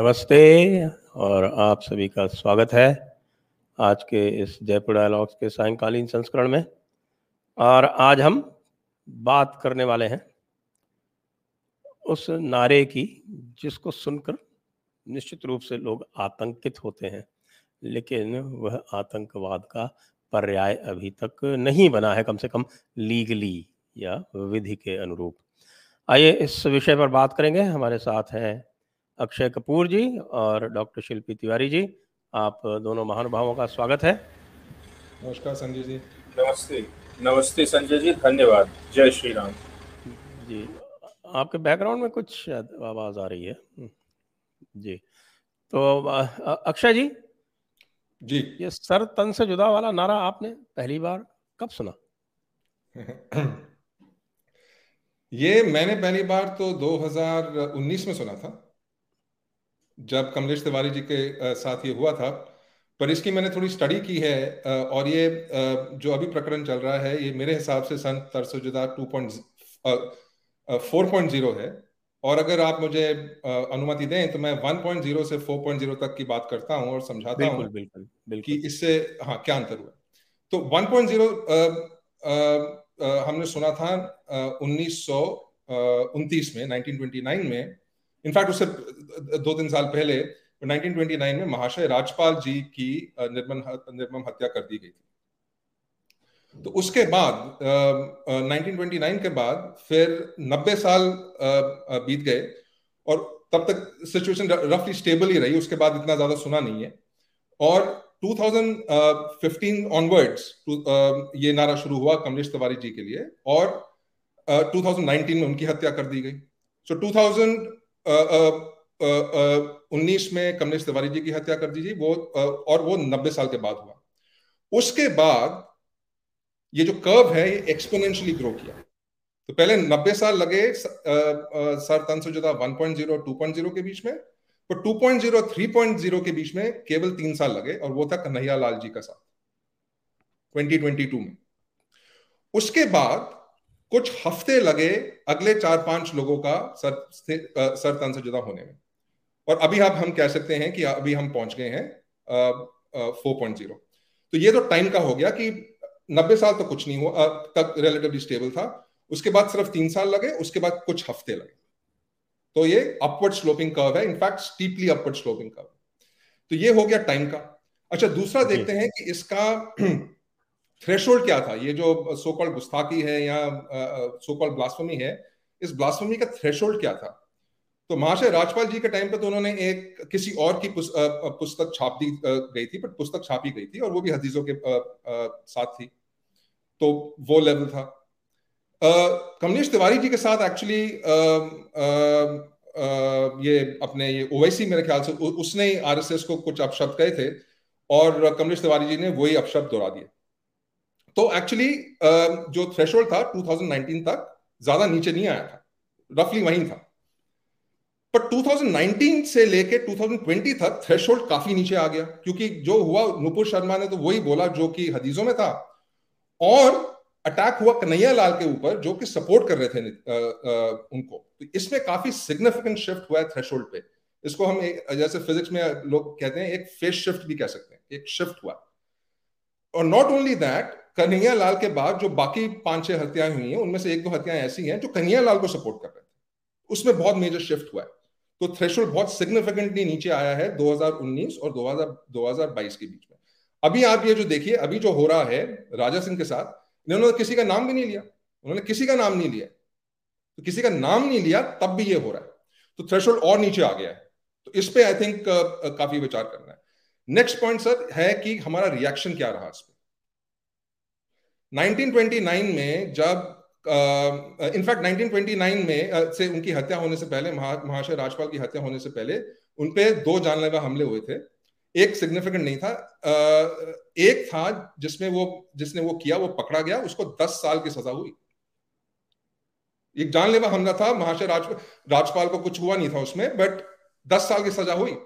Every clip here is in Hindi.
नमस्ते और आप सभी का स्वागत है आज के इस जयपुर डायलॉग्स के सायंकालीन संस्करण में। और आज हम बात करने वाले हैं उस नारे की जिसको सुनकर निश्चित रूप से लोग आतंकित होते हैं, लेकिन वह आतंकवाद का पर्याय अभी तक नहीं बना है, कम से कम लीगली या विधि के अनुरूप। आइए इस विषय पर बात करेंगे। हमारे साथ हैं अक्षय कपूर जी और डॉक्टर शिल्पी तिवारी जी आप दोनों महानुभावों का स्वागत है। नमस्कार संजय जी। नमस्ते नमस्ते संजय जी धन्यवाद। जय श्री राम। जी आपके बैकग्राउंड में कुछ आवाज़ आ रही है। हम्म, जी तो अक्षय जी? जी। ये सर तन से जुदा वाला नारा आपने पहली बार कब सुना? ये मैंने पहली बार तो 2019 में सुना था। जब कमलेश तिवारी जी के साथ ये हुआ था पर इसकी मैंने थोड़ी स्टडी की है और ये जो अभी प्रकरण चल रहा है ये मेरे हिसाब से सन तरसुजुदा two point four point zero है। और अगर आप मुझे अनुमति दें तो मैं 1.0 से 4.0 तक की बात करता हूँ और समझाता हूँ बिल्कुल बिल्कुल कि इससे हाँ क्या अंतर हुआ। तो 1.0 हमने सुना था उन्नीस में 1929 में इनफैक्ट उससे दो तीन साल पहले 1929 में महाशय राजपाल जी की निर्मम निर्मम हत्या कर दी गई थी। तो उसके बाद uh, 1929 के बाद फिर 90 साल बीत गए और तब तक सिचुएशन रफली स्टेबल ही रही उसके बाद इतना ज़्यादा सुना नहीं है। और 2015 ऑनवर्ड्स ये नारा शुरू हुआ कमलेश तिवारी जी के लिए और uh, 2019 में उनकी हत्या कर दी गई। सो so, 2019 में कमलेश तिवारी जी की हत्या कर दी थी, वो और वो 90 साल के बाद हुआ। उसके बाद ये जो कर्व है, ये एक्सपोनेंशियली ग्रो किया। तो पहले 90 साल लगे सर तन से जुदा 1.0 2.0 के बीच में पर 2.0 3.0 के बीच में केवल तीन साल लगे, और वो था कन्हैया लाल जी का साथ 2022 में। उसके बाद कुछ हफ़्ते लगे अगले चार पाँच लोगों का सर सर तन से जुदा होने में। और अभी आप हम कह सकते हैं कि अभी हम पहुँच गए हैं फोर पॉइंट ज़ीरो तो ये तो टाइम का हो गया कि नब्बे साल तो कुछ नहीं हुआ तक रिलेटिवली स्टेबल था। उसके बाद सिर्फ़ तीन साल लगे उसके बाद कुछ हफ़्ते लगे। तो ये अपवर्ड स्लोपिंग कर्व है in fact steeply upward sloping curve तो ये हो गया टाइम का। अच्छा दूसरा देखते हैं कि इसका थ्रेशोल्ड क्या था? ये जो सो गुस्ताखी है या सो कॉल्ड ब्लास्फमी है, इस ब्लास्फमी का थ्रेशोल्ड क्या था? तो महाशय राजपाल जी के टाइम पे तो उन्होंने एक, किसी और की पुस्तक छाप दी गई थी बट पुस्तक छापी गई थी और वो भी हदीजों के साथ थी। तो वो लेवल था। कमलेश तिवारी जी के साथ एक्चुअली ये अपने ये ओवैसी मेरे ख्याल से उसने आरएसएस को कुछ अपशब्द कहे थे और कमलेश तिवारी जी ने वही अपशब्द दोहरा दिए। तो एक्चुअली जो थ्रेशोल्ड था 2019 तक ज़्यादा नीचे नहीं आया था। रफली वहीं था। पर 2019 से लेके 2020 तक थ्रेशोल्ड काफ़ी नीचे आ गया। क्योंकि जो हुआ नुपुर शर्मा ने तो वही बोला जो कि हदीसों में था। और अटैक हुआ कन्हैया लाल के ऊपर जो कि सपोर्ट कर रहे थे आ, आ, उनको। तो इसमें काफ़ी सिग्निफिकेंट शिफ्ट हुआ है थ्रेशोल्ड पे। इसको हम एक, जैसे फिजिक्स में लोग कहते हैं एक फेस शिफ्ट भी कह सकते हैं। एक शिफ्ट हुआ। और not only that Kanhaiya Lal के बाद जो बाकी पाँच छह हत्याएँ हुई हैं, उनमें से एक दो हत्याएँ ऐसी हैं जो कन्हैया लाल को सपोर्ट कर रहे थे। उसमें बहुत मेजर शिफ्ट हुआ है। तो थ्रेशोल्ड बहुत सिग्निफिकेंटली नीचे आया है 2019 और 2000 2022 के बीच में। अभी आप ये जो देखिए, अभी जो हो रहा है राजा सिंह के साथ, इन्होंने किसी का नाम भी नहीं लिया। उन्होंने किसी का नाम नहीं लिया। तो किसी का नाम नहीं लिया, तब भी ये हो रहा है। तो थ्रेशोल्ड और नीचे आ गया है। तो इस पे आई थिंक काफ़ी विचार करना है। नेक्स्ट पॉइंट सर है कि हमारा रिएक्शन क्या रहा इस पर 1929 में जब इनफैक्ट uh, 1929 में uh, से उनकी हत्या होने से पहले महा, महाशय राजपाल की हत्या होने से पहले उनपे दो जानलेवा हमले हुए थे। एक सिग्निफिकेंट नहीं था uh, एक था जिसमें वो जिसने वो किया वो पकड़ा गया उसको 10 साल की सजा हुई। एक जानलेवा हमला था महाशय राज राजपाल को कुछ हुआ नहीं था उसमें बट 10 साल की सजा हुई।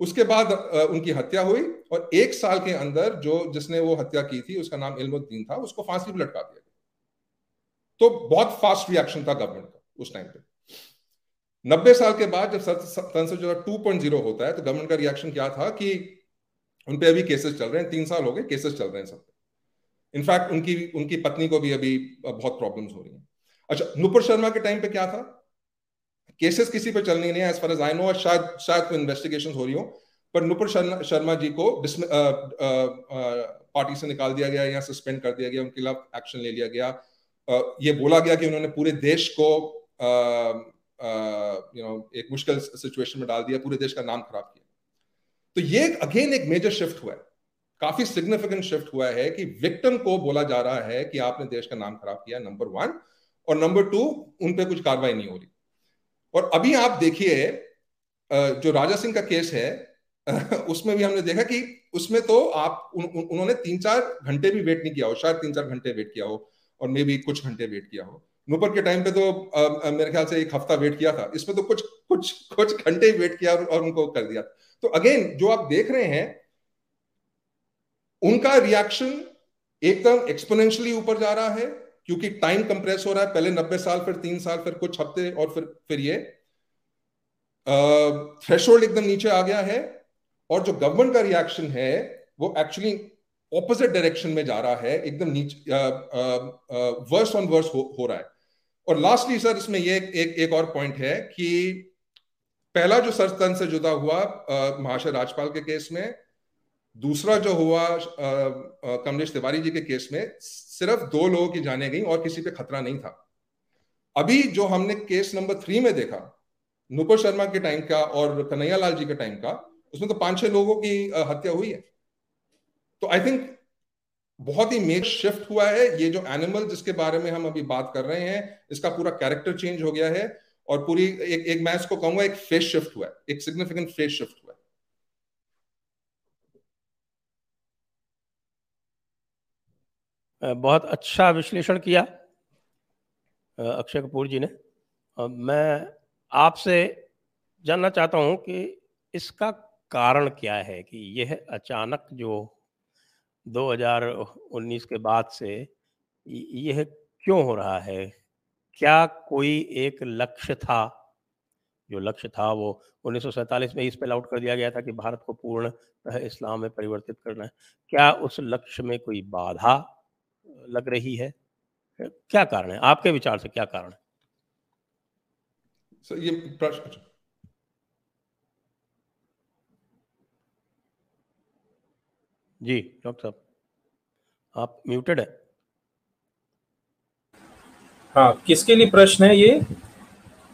उसके बाद उनकी हत्या हुई और एक साल के अंदर जो जिसने वो हत्या की थी, उसका नाम इल्मुद्दीन था, उसको फांसी भी लटका दिया गया। तो बहुत फास्ट रिएक्शन था गवर्नमेंट का उस टाइम पे। नब्बे साल के बाद जब संसद टू पॉइंट ज़ीरो होता है तो गवर्नमेंट का रिएक्शन क्या था कि उन पे अभी केसेस चल रहे हैं, तीन साल हो गए, केसेस चल रहे हैं सब इनफैक्ट उनकी उनकी पत्नी को भी अभी बहुत प्रॉब्लम्स हो रही हैं। अच्छा नुपुर शर्मा के टाइम पे क्या था? केसेस किसी पे चलनी नहीं है as far as I know शायद शायद कोई इन्वेस्टिगेशन हो रही हो, पर नुपुर शर्मा जी को पार्टी से निकाल दिया गया, या सस्पेंड कर दिया गया, उनके खिलाफ एक्शन ले लिया गया। ये बोला गया कि उन्होंने पूरे देश को यू नो एक मुश्किल सिचुएशन में डाल दिया, पूरे देश का नाम खराब किया। तो ये अगेन एक मेजर शिफ्ट हुआ है। काफ़ी सिग्निफिकेंट शिफ्ट हुआ है कि विक्टिम को बोला जा रहा है कि आपने देश का नाम खराब किया नंबर वन और नंबर टू उन पे कुछ कार्रवाई नहीं हो रही। और अभी आप देखिए जो राजा सिंह का केस है उसमें भी हमने देखा कि उसमें तो आप उन, उन्होंने तीन चार घंटे भी वेट नहीं किया हो शायद तीन चार घंटे वेट किया हो और मे भी कुछ घंटे वेट किया हो। नुपर के टाइम पे तो आ, मेरे ख्याल से एक हफ़्ता वेट किया था इसमें तो कुछ कुछ कुछ घंटे वेट किया और, और उनको कर दिया। तो अगेन जो आप देख रहे हैं उनका रिएक्शन एकदम एक्सपोनेंशियली ऊपर जा रहा है क्योंकि टाइम कंप्रेस हो रहा है, पहले नब्बे साल, फिर तीन साल, फिर कुछ हफ़्ते और फिर फिर ये थ्रेशोल्ड एकदम नीचे आ गया है और जो गवर्नमेंट का रिएक्शन है, वो एक्चुअली ऑपोजिट डायरेक्शन में जा रहा है, एकदम नीचे वर्स ऑन वर्स हो रहा है। और लास्टली सर इसमें ये एक एक और पॉइंट है कि पहला जो सरतन से जुदा हुआ महाशय राजपाल के केस में, दूसरा जो हुआ कमलेश तिवारी जी के केस में सिर्फ़ दो लोगों की जाने गई और किसी पे खतरा नहीं था। अभी जो हमने केस नंबर थ्री में देखा, नुपुर शर्मा के टाइम का और कन्हैया लाल जी के टाइम का, उसमें तो पाँच छह लोगों की हत्या हुई है। तो आई थिंक बहुत ही मेक शिफ्ट हुआ है। ये जो एनिमल जिसके बारे में हम अभी बात कर रहे हैं, इसका पूरा कैरेक्टर चेंज हो गया है और पूरी एक एक मैं इसको कहूँगा एक फेस शिफ्ट हुआ है, एक सिग्निफिकेंट फेस शिफ्ट हुआ है बहुत अच्छा विश्लेषण किया अक्षय कपूर जी ने। मैं आपसे जानना चाहता हूँ कि इसका कारण क्या है कि यह अचानक जो 2019 के बाद से यह क्यों हो रहा है? क्या कोई एक लक्ष्य था? जो लक्ष्य था वो उन्नीस में ही स्पेल आउट कर दिया गया था कि भारत को पूर्ण इस्लाम में परिवर्तित करना है। क्या उस लक्ष्य में कोई बाधा लग रही है। क्या कारण है? आपके विचार से क्या कारण है? so, ये प्रश्न अच्छा। जी डॉक्टर साहब आप म्यूटेड है? हाँ किसके लिए प्रश्न है ये?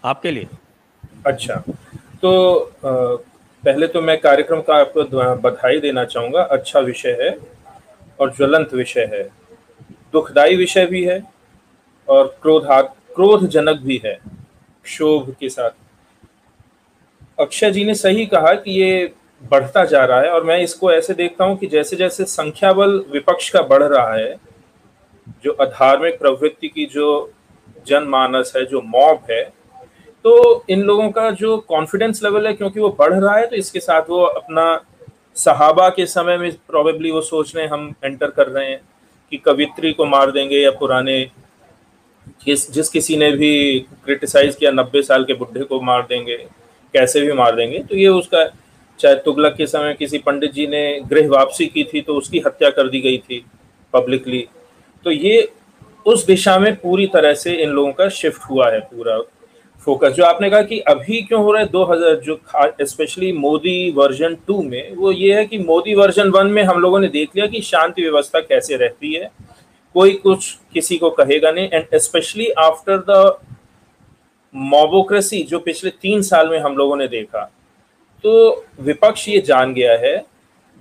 आपके लिए। अच्छा तो आ, पहले तो मैं कार्यक्रम का आपको बधाई देना चाहूँगा। अच्छा विषय है और ज्वलंत विषय है। दुखदाई विषय भी है और क्रोधा क्रोधजनक भी है, क्षोभ के साथ। अक्षय जी ने सही कहा कि ये बढ़ता जा रहा है और मैं इसको ऐसे देखता हूँ कि जैसे जैसे संख्या बल विपक्ष का बढ़ रहा है, जो अधार्मिक प्रवृत्ति की जो जनमानस है, जो मॉब है तो इन लोगों का जो कॉन्फिडेंस लेवल है, क्योंकि वो बढ़ रहा है तो इसके साथ वो अपना सहाबा के समय में प्रॉबेबली वो सोच रहे हैं, हम एंटर कर रहे हैं। कि कवित्री को मार देंगे या पुराने जिस जिस किसी ने भी क्रिटिसाइज किया, नब्बे साल के बुढ़े को मार देंगे, कैसे भी मार देंगे तो ये उसका, चाहे तुगलक के समय किसी पंडित जी ने गृह वापसी की थी तो उसकी हत्या कर दी गई थी पब्लिकली तो ये उस दिशा में पूरी तरह से इन लोगों का शिफ्ट हुआ है पूरा। फोकस। जो आपने कहा कि अभी क्यों हो रहा है 2000 जो स्पेशली मोदी वर्जन टू में, वो ये है कि मोदी वर्जन वन में हम लोगों ने देख लिया कि शांति व्यवस्था कैसे रहती है। कोई कुछ किसी को कहेगा नहीं and specially after the mobocracy जो पिछले तीन साल में हम लोगों ने देखा तो विपक्ष ये जान गया है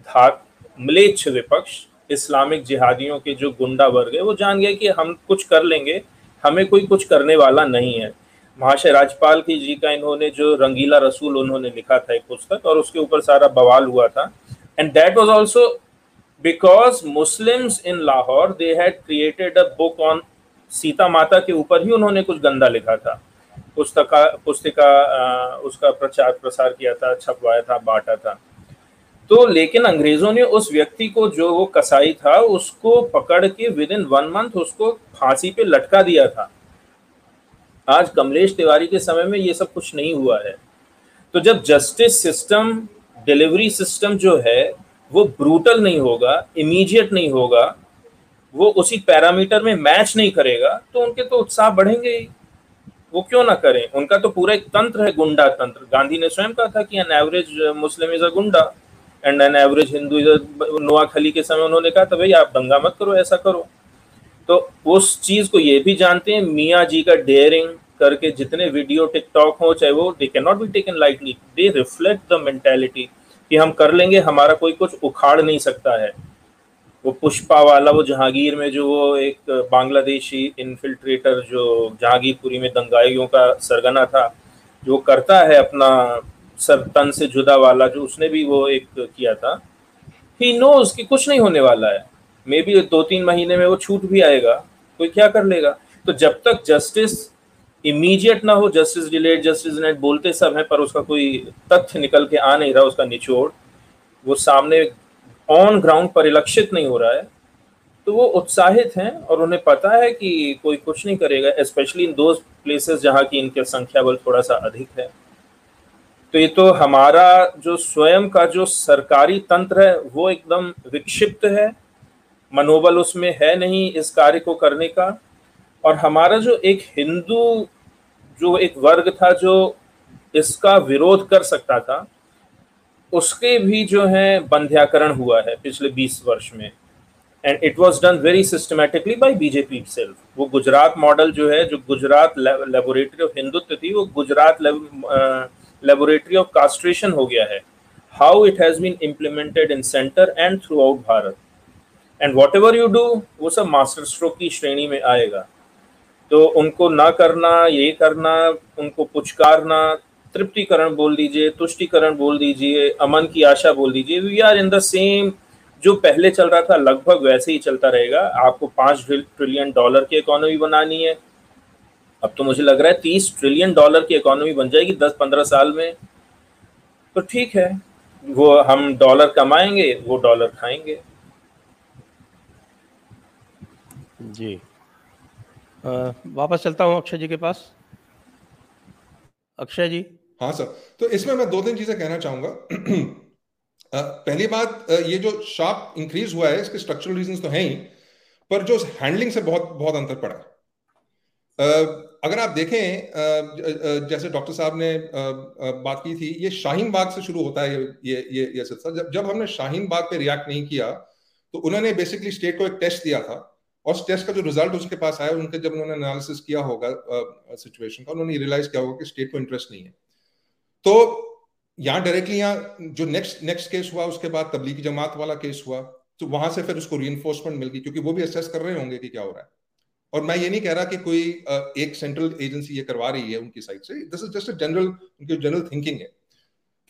धाक मलेच्छ विपक्ष, इस्लामिक जिहादियों के जो गुंडा वर्ग है, वो जान गया कि हम कुछ कर लेंगे, हमें कोई कुछ करने वाला नहीं है। महाशय राजपाल की जी का इन्होंने जो रंगीला रसूल उन्होंने लिखा था एक पुस्तक, और उसके ऊपर सारा बवाल हुआ था। And that was also because Muslims in Lahore they had created a book on Sita Mata के ऊपर ही उन्होंने कुछ गंदा लिखा था। पुस्तका, पुस्तिका उसका प्रचार, प्रसार किया था, छपवाया था, बांटा था। तो लेकिन अंग्रेज़ों ने उस व्यक्ति को जो वो कसाई था, उसको पकड़ के विद इन वन मंथ उसको फांसी पे लटका दिया था। आज कमलेश तिवारी के समय में ये सब कुछ नहीं हुआ है। तो जब जस्टिस सिस्टम डिलीवरी सिस्टम जो है, वो ब्रूटल नहीं होगा इमीडिएट नहीं होगा, वो उसी पैरामीटर में मैच नहीं करेगा तो उनके तो उत्साह बढ़ेंगे ही। वो क्यों ना करें? उनका तो पूरा एक तंत्र है, गुंडा तंत्र। गांधी ने स्वयं कहा था कि an average Muslim is a goonda and an average Hindu is Noakhali के समय उन्होंने कहा था भाई आप दंगा मत करो, ऐसा करो। तो उस चीज़ को ये भी जानते हैं, मियाँ जी का डेयरिंग करके जितने वीडियो टिकटॉक हो, चाहे वो they can not be taken lightly they reflect the mentality कि हम कर लेंगे, हमारा कोई कुछ उखाड़ नहीं सकता है। वो पुष्पा वाला, वो जहांगीर में जो वो एक बांग्लादेशी इन्फिल्ट्रेटर जो जहांगीरपुरी में दंगाइयों का सरगना था, जो करता है अपना सर, तन से जुदा वाला, जो उसने भी वो एक किया था। ही नोज़ कि कुछ नहीं होने वाला है। मे बी दो तीन महीने में वो छूट भी आएगा, कोई क्या कर लेगा? तो जब तक जस्टिस इमीडिएट ना हो जस्टिस डिलेड जस्टिस डिलेड बोलते सब हैं, पर उसका कोई तथ्य निकल के आ नहीं रहा, उसका निचोड़, वो सामने ऑन ग्राउंड परिलक्षित नहीं हो रहा है तो वो उत्साहित हैं और उन्हें पता है कि कोई कुछ नहीं करेगा स्पेशली इन दो प्लेसेस जहाँ की इनके संख्या बल थोड़ा सा अधिक है। तो ये तो हमारा जो स्वयं का जो सरकारी तंत्र है, वो एकदम विक्षिप्त है मनोबल उसमें है नहीं इस कार्य को करने का। और हमारा जो एक हिंदू, जो एक वर्ग था जो इसका विरोध कर सकता था, उसके भी जो है बंध्याकरण हुआ है पिछले 20 वर्ष में। And it was done very systematically by BJP itself वो गुजरात मॉडल जो है, जो गुजरात लेबोरेटरी ऑफ़ हिंदुत्व थी, वो गुजरात लेबोरेटरी ऑफ़ कास्ट्रेशन हो गया है। How it has been implemented in centre and throughout Bharat. And whatever you do वो सब मास्टर स्ट्रोक की श्रेणी में आएगा। तो उनको ना करना, ये करना, उनको पुचकारना, तृप्तिकरण बोल दीजिए, तुष्टिकरण बोल दीजिए, अमन की आशा बोल दीजिए we are in the same जो पहले चल रहा था लगभग वैसे ही चलता रहेगा। आपको पाँच ट्रिलियन डॉलर की इकोनॉमी बनानी है। अब तो मुझे लग रहा है तीस ट्रिलियन डॉलर की इकोनॉमी बन जाएगी दस पंद्रह साल में। तो ठीक है, वो हम डॉलर कमाएँगे, वो डॉलर खाएँगे। जी। आ, वापस चलता हूँ अक्षय जी के पास। अक्षय जी। हाँ सर तो इसमें मैं दो तीन चीज़ें कहना चाहूँगा। पहली बात ये जो शार्प इंक्रीज हुआ है इसके स्ट्रक्चरल रीजंस तो हैं ही पर जो हैंडलिंग से बहुत बहुत अंतर पड़ा है। अगर आप देखें जैसे डॉक्टर साहब ने बात की थी ये शाहीन बाग से शुरू होता है ये ये ये सिलसिला। जब जब हमने शाहीन बाग पे रिएक्ट नहीं किया तो उन्होंने बेसिकली स्टेट को एक टेस्ट दिया था। और टेस्ट का जो रिज़ल्ट उसके पास आया उनके जब उन्होंने एनालिसिस किया होगा सिचुएशन का उन्होंने रियलाइज़ किया होगा कि स्टेट को इंटरेस्ट नहीं है। तो यहाँ डायरेक्टली यहाँ जो नेक्स्ट नेक्स्ट केस हुआ उसके बाद तबलीगी जमात वाला केस हुआ तो वहाँ से फिर उसको री मिल गई क्योंकि वो भी असेस कर रहे होंगे कि क्या हो रहा है। और मैं ये नहीं कह रहा कि कोई एक सेंट्रल एजेंसी ये करवा रही है उनकी साइड से this is just a general उनकी जनरल थिंकिंग है।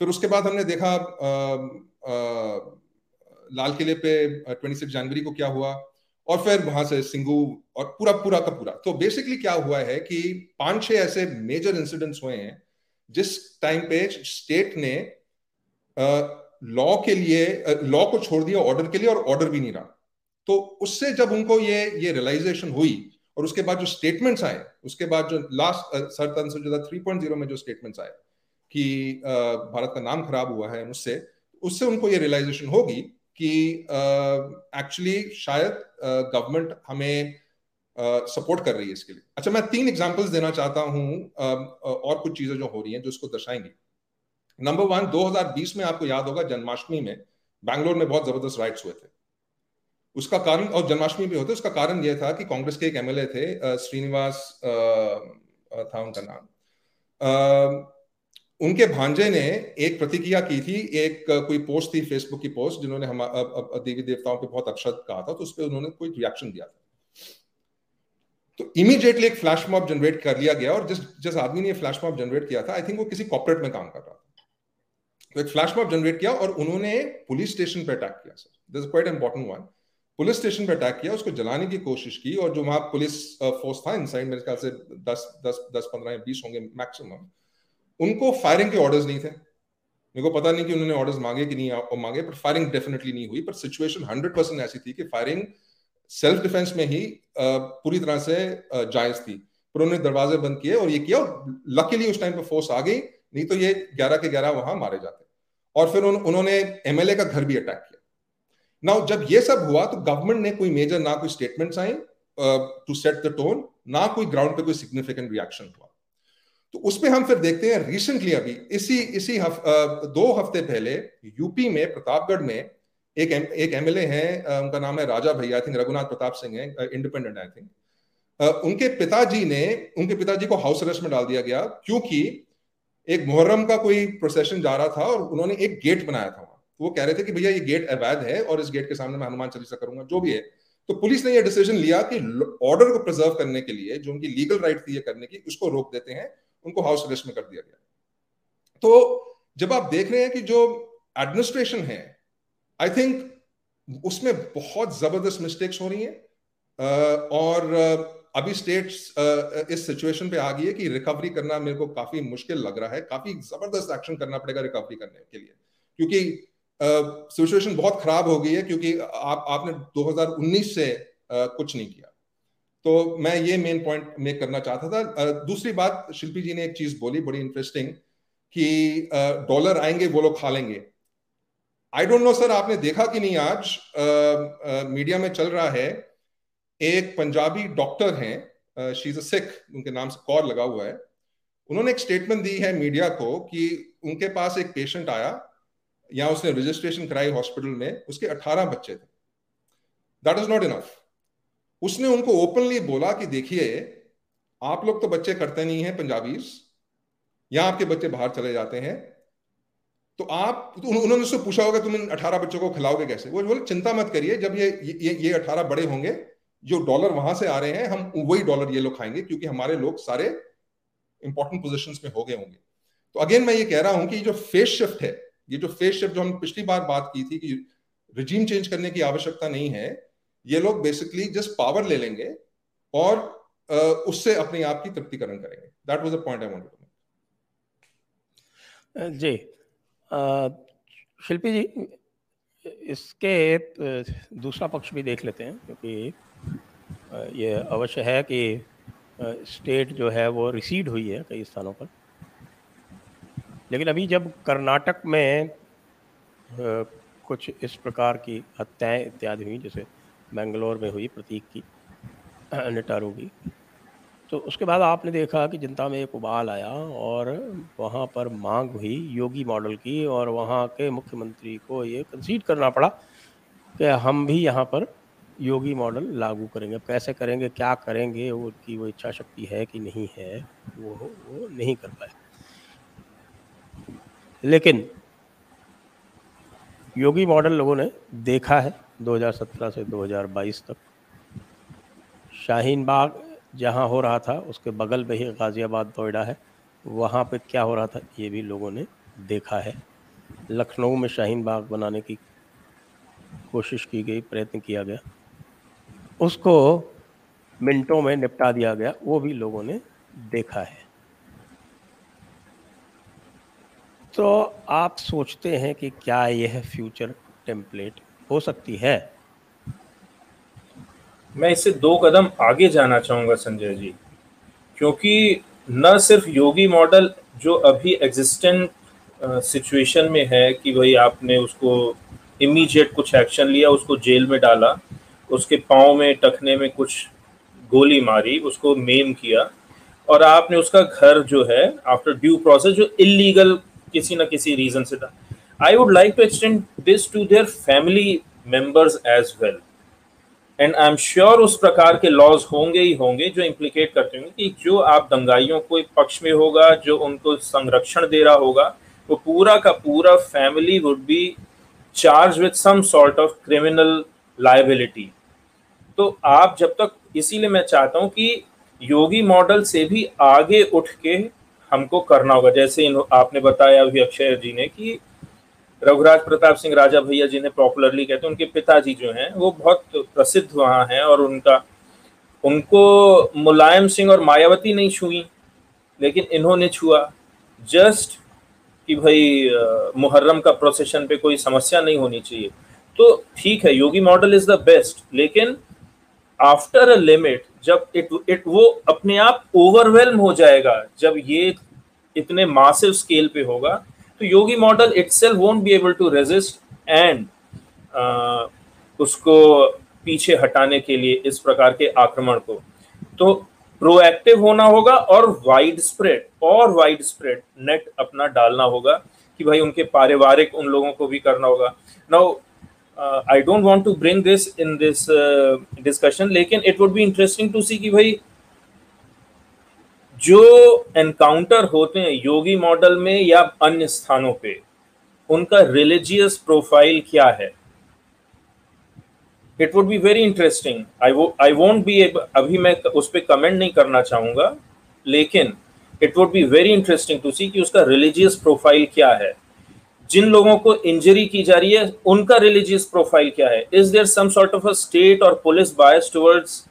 फिर उसके बाद हमने देखा आ, आ, लाल किले पे ट्वेंटी सिक्स जनवरी को क्या हुआ और फिर वहाँ से सिंगू और पूरा पूरा का पूरा। तो बेसिकली क्या हुआ है कि पाँच, छह ऐसे मेजर इंसिडेंट्स हुए हैं, जिस टाइम पे स्टेट ने लॉ के लिए लॉ को छोड़ दिया ऑर्डर के लिए और ऑर्डर भी नहीं रहा। तो उससे जब उनको ये ये रियलाइजेशन हुई और उसके बाद जो स्टेटमेंट्स आए, उसके बाद जो लास्ट सरतन से थ्री पॉइंट ज़ीरो में जो स्टेटमेंट्स आए कि भारत का नाम खराब हुआ है मुझसे, उससे उनको ये रियलाइजेशन होगी कि एक्चुअली uh, शायद गवर्नमेंट uh, हमें सपोर्ट uh, कर रही है इसके लिए। अच्छा मैं तीन एग्जांपल्स देना चाहता हूँ और कुछ चीज़ें जो हो रही हैं जो इसको दर्शाएँगी। नंबर वन 2020 में आपको याद होगा जन्माष्टमी में बैंगलोर में बहुत ज़बरदस्त राइट्स हुए थे। उसका कारण और जन्माष्टमी भी होते उसका कारण यह था कि कांग्रेस के एक एमएलए थे श्रीनिवास था उनका नाम। उनके भांजे ने एक प्रतिक्रिया की थी, एक, कोई पोस्ट थी फेसबुक की पोस्ट, जिन्होंने हम देवी देवताओं पे बहुत अक्षत कहा था तो उस पर उन्होंने कोई रिएक्शन दिया था। तो इमीडिएटली एक फ्लैश मॉब जनरेट कर लिया गया और जिस जिस आदमी ने फ्लैश मॉब जनरेट किया था आई थिंक वो किसी कॉर्पोरेट में काम कर रहा था। तो एक फ्लैश मॉब जनरेट किया और उन्होंने पुलिस स्टेशन पर अटैक किया sir this quite important one police station पर अटैक किया, उसको जलाने की कोशिश की और जो वहाँ पुलिस फोर्स था इनसाइड मेरे ख्याल से दस दस दस, पंद्रह बीस होंगे मैक्सिमम उनको फायरिंग के ऑर्डर्स नहीं थे। मेरे को पता नहीं कि उन्होंने ऑर्डर्स मांगे कि नहीं मांगे पर फायरिंग डेफिनेटली नहीं हुई। पर सिचुएशन हंड्रेड परसेंट ऐसी थी कि फायरिंग सेल्फ डिफेंस में ही पूरी तरह से जायज़ थी। पर उन्होंने दरवाजे बंद किए और ये किया और लकीली उस टाइम पर फोर्स आ गई नहीं तो ये ग्यारह के ग्यारह वहाँ मारे जाते। और फिर उन, उन्होंने एमएलए का घर भी अटैक किया। नाउ जब ये सब हुआ तो गवर्नमेंट ने कोई मेजर ना कोई स्टेटमेंट्स आई टू सेट द टोन ना कोई ग्राउंड पे कोई सिग्निफिकेंट रिएक्शन हुआ। तो उसमें हम फिर देखते हैं रिसेंटली अभी इसी इसी हफ, दो हफ़्ते पहले यूपी में प्रतापगढ़ में एक एक एमएलए हैं उनका नाम है राजा भैया आई थिंक रघुनाथ प्रताप सिंह है इंडिपेंडेंट आई थिंक उनके पिताजी ने उनके पिताजी को हाउस अरेस्ट में डाल दिया गया क्योंकि एक मुहर्रम का कोई प्रोसेशन जा रहा था और उन्होंने एक गेट बनाया था वहाँ। तो वो कह रहे थे कि भैया ये गेट अवैध है और इस गेट के सामने मैं हनुमान चालीसा करूँगा जो भी है। तो पुलिस ने यह डिसीज़न लिया कि ऑर्डर को प्रिजर्व करने के लिए जो उनकी लीगल राइट थी ये करने की उसको रोक देते हैं। उनको हाउस अरेस्ट में कर दिया गया। तो जब आप देख रहे हैं कि जो एडमिनिस्ट्रेशन है आई थिंक उसमें बहुत ज़बरदस्त मिस्टेक्स हो रही हैं और अभी स्टेट्स इस सिचुएशन पे आ गई है कि रिकवरी करना मेरे को काफ़ी मुश्किल लग रहा है। काफ़ी ज़बरदस्त एक्शन करना पड़ेगा रिकवरी करने के लिए। क्योंकि सिचुएशन बहुत खराब हो गई है, क्योंकि आप, आपने 2019 से कुछ नहीं किया। तो मैं ये मेन पॉइंट मेक करना चाहता था। दूसरी बात शिल्पी जी ने एक चीज़ बोली बड़ी इंटरेस्टिंग कि डॉलर आएँगे वो लोग खा लेंगे। आई डोंट नो सर आपने देखा कि नहीं आज आ, आ, मीडिया में चल रहा है एक पंजाबी डॉक्टर हैं शी इज़ अ सिख उनके नाम से कौर लगा हुआ है। उन्होंने एक स्टेटमेंट दी है मीडिया को कि उनके पास एक पेशेंट आया या उसने रजिस्ट्रेशन कराई हॉस्पिटल में उसके 18 बच्चे थे। दैट इज़ नॉट इनफ उसने उनको ओपनली बोला कि देखिए, आप लोग तो बच्चे करते नहीं हैं पंजाबीज या आपके बच्चे बाहर चले जाते हैं। तो आप तो उन्होंने उससे पूछा होगा, तुम इन अठारह बच्चों को खिलाओगे कैसे? वो बोले, चिंता मत करिए, जब ये ये ये अठारह बड़े होंगे, जो डॉलर वहाँ से आ रहे हैं, हम वही डॉलर ये लोग खाएँगे, क्योंकि हमारे लोग सारे इंपॉर्टेंट पोजिशन में हो गए होंगे। तो अगेन मैं ये कह रहा हूँ कि जो फेस शिफ्ट है, ये जो फेस शिफ्ट जो हम पिछली बार बात की थी कि रिजीम चेंज करने की आवश्यकता नहीं है ये लोग बेसिकली जस्ट पावर ले लेंगे और uh, उससे अपने आप की तृप्तिकरण करेंगे। That was the point I wanted to make जी। शिल्पी जी इसके दूसरा पक्ष भी देख लेते हैं क्योंकि ये अवश्य है कि स्टेट जो है वो रिसीड हुई है कई स्थानों पर। लेकिन अभी जब कर्नाटक में कुछ इस प्रकार की हत्याएँ इत्यादि हुई जैसे बेंगलोर में हुई प्रतीक की निटारू की। तो उसके बाद आपने देखा कि जनता में एक उबाल आया और वहाँ पर मांग हुई योगी मॉडल की और वहाँ के मुख्यमंत्री को ये कंसीड करना पड़ा कि हम भी यहाँ पर योगी मॉडल लागू करेंगे। कैसे करेंगे, क्या करेंगे, उनकी वो इच्छा शक्ति है कि नहीं है, वो वो नहीं कर पाए। लेकिन योगी मॉडल लोगों ने देखा है 2017 से 2022 तक। शाहीन बाग जहाँ हो रहा था, उसके बगल में ही गाज़ियाबाद नोएडा है। वहाँ पे क्या हो रहा था, ये भी लोगों ने देखा है। लखनऊ में शाहीन बाग बनाने की कोशिश की गई, प्रयत्न किया गया। उसको मिनटों में निपटा दिया गया, वो भी लोगों ने देखा है। तो आप सोचते हैं कि क्या यह फ्यूचर टेम्पलेट हो सकती है। मैं इससे दो कदम आगे जाना चाहूँगा, संजय जी, क्योंकि न सिर्फ़ योगी मॉडल जो अभी एग्जिस्टेंट सिचुएशन में है कि भाई आपने उसको इमीडिएट कुछ एक्शन लिया, उसको जेल में डाला, उसके पाँव में टखने में कुछ गोली मारी, उसको मेम किया, और आपने उसका घर जो है आफ्टर ड्यू प्रोसेस जो इलीगल किसी ना किसी रीजन से था I would like to extend this to their family members as well and I am sure उस प्रकार के लॉज होंगे ही होंगे जो इम्प्लीकेट करते होंगे कि जो आप दंगाइयों को पक्ष में होगा, जो उनको संरक्षण दे रहा होगा, वो पूरा का पूरा family would be charge with some sort of criminal liability तो आप जब तक, इसीलिए मैं चाहता हूँ कि योगी मॉडल से भी आगे उठ के हमको करना होगा। जैसे आपने बताया अभी अक्षय जी ने कि रघुराज प्रताप सिंह राजा भैया जिन्हें पॉपुलरली कहते हैं, उनके पिताजी जो हैं, वो बहुत प्रसिद्ध वहाँ हैं और उनका, उनको मुलायम सिंह और मायावती नहीं छुई, लेकिन इन्होंने छुआ। जस्ट कि भाई मुहर्रम का प्रोसेशन पे कोई समस्या नहीं होनी चाहिए। तो ठीक है, Yogi model is the best लेकिन आफ्टर अ लिमिट जब इट इट वो अपने आप ओवरवेलम हो जाएगा, जब ये इतने मासिव स्केल पे होगा तो Yogi model itself won't be able to resist and उसको पीछे हटाने के लिए इस प्रकार के आक्रमण को। तो प्रोएक्टिव होना होगा और वाइड स्प्रेड और वाइड स्प्रेड नेट अपना डालना होगा कि भाई उनके पारिवारिक उन लोगों को भी करना होगा। Now I don't want to bring this in this discussion लेकिन it would be interesting to see कि भाई जो एनकाउंटर होते हैं योगी मॉडल में या अन्य स्थानों पे, उनका रिलीजियस प्रोफ़ाइल क्या है? It would be very interesting I I won't be अभी मैं उस पर कमेंट नहीं करना चाहूँगा, लेकिन it would be very interesting to see कि उसका रिलीजियस प्रोफ़ाइल क्या है। जिन लोगों को इंजरी की जा रही है, उनका रिलीजियस प्रोफ़ाइल क्या है? Is there some sort of a state और police bias towards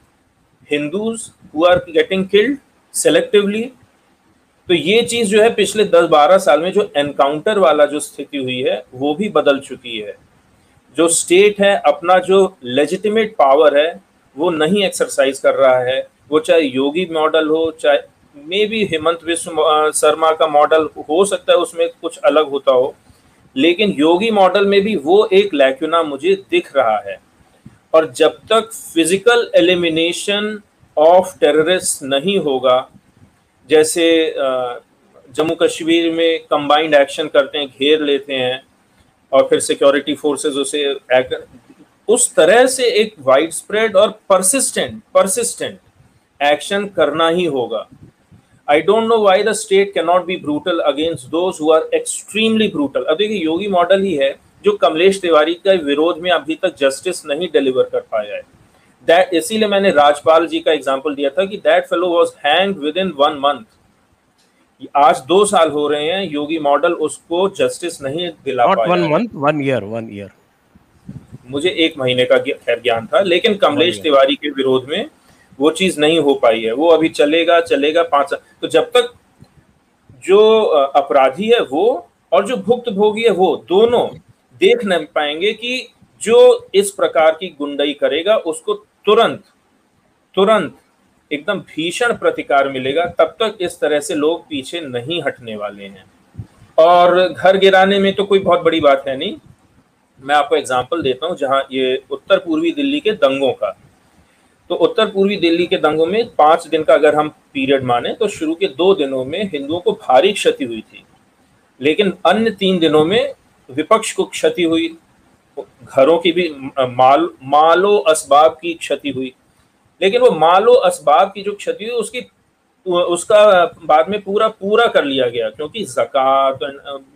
Hindus who are getting killed selectively तो ये चीज़ जो है पिछले 10-12 साल में जो एनकाउंटर वाला जो स्थिति हुई है, वो भी बदल चुकी है। जो स्टेट है, अपना जो लेजिटिमेट पावर है, वो नहीं एक्सरसाइज कर रहा है। वो चाहे योगी मॉडल हो, चाहे मे बी हेमंत विश्व शर्मा का मॉडल हो सकता है, उसमें कुछ अलग होता हो। लेकिन योगी मॉडल में भी वो एक लैक्यूना मुझे दिख रहा है। और जब तक फ़िज़िकल एलिमिनेशन ऑफ़ टेररिस्ट नहीं होगा। जैसे जम्मू कश्मीर में कंबाइंड एक्शन करते हैं, घेर लेते हैं, और फिर सिक्योरिटी फोर्सेस उसे उस तरह से एक वाइड स्प्रेड और परसिस्टेंट परसिस्टेंट एक्शन करना ही होगा। I don't know why the state can not be brutal against those who are extremely brutal अब देखिए, योगी मॉडल ही है, जो कमलेश तिवारी का विरोध में अभी तक जस्टिस नहीं डिलीवर कर पाया है। दैट इसीलिए मैंने राजपाल जी का एग्ज़ाम्पल दिया था कि that fellow was hang within one month आज दो साल हो रहे हैं योगी मॉडल उसको जस्टिस नहीं दिला Not पाया one month one year one year मुझे एक महीने का खैर ज्ञान था लेकिन कमलेश तिवारी के विरोध में वो चीज़ नहीं हो पाई है। वो अभी चलेगा चलेगा पाँच तो जब तक जो अपराधी है वो और जो भुक्त भोगी है वो दोनों देख नहीं पाएँगे कि जो इस प्रकार की गुंडई करेगा उसको तुरंत तुरंत एकदम भीषण प्रतिकार मिलेगा, तब तक इस तरह से लोग पीछे नहीं हटने वाले हैं। और घर गिराने में तो कोई बहुत बड़ी बात है नहीं। मैं आपको एग्ज़ाम्पल देता हूँ, जहाँ ये उत्तर पूर्वी दिल्ली के दंगों का। तो उत्तर पूर्वी दिल्ली के दंगों में पाँच दिन का अगर हम पीरियड माने तो शुरू के दो दिनों में हिंदुओं को भारी क्षति हुई थी। लेकिन अन्य तीन दिनों में विपक्ष को क्षति हुई घरों की भी माल, मालो असबाब की क्षति हुई। लेकिन वो मालो असबाब की जो क्षति हुई, उसकी उसका बाद में पूरा पूरा कर लिया गया, क्योंकि जक़ात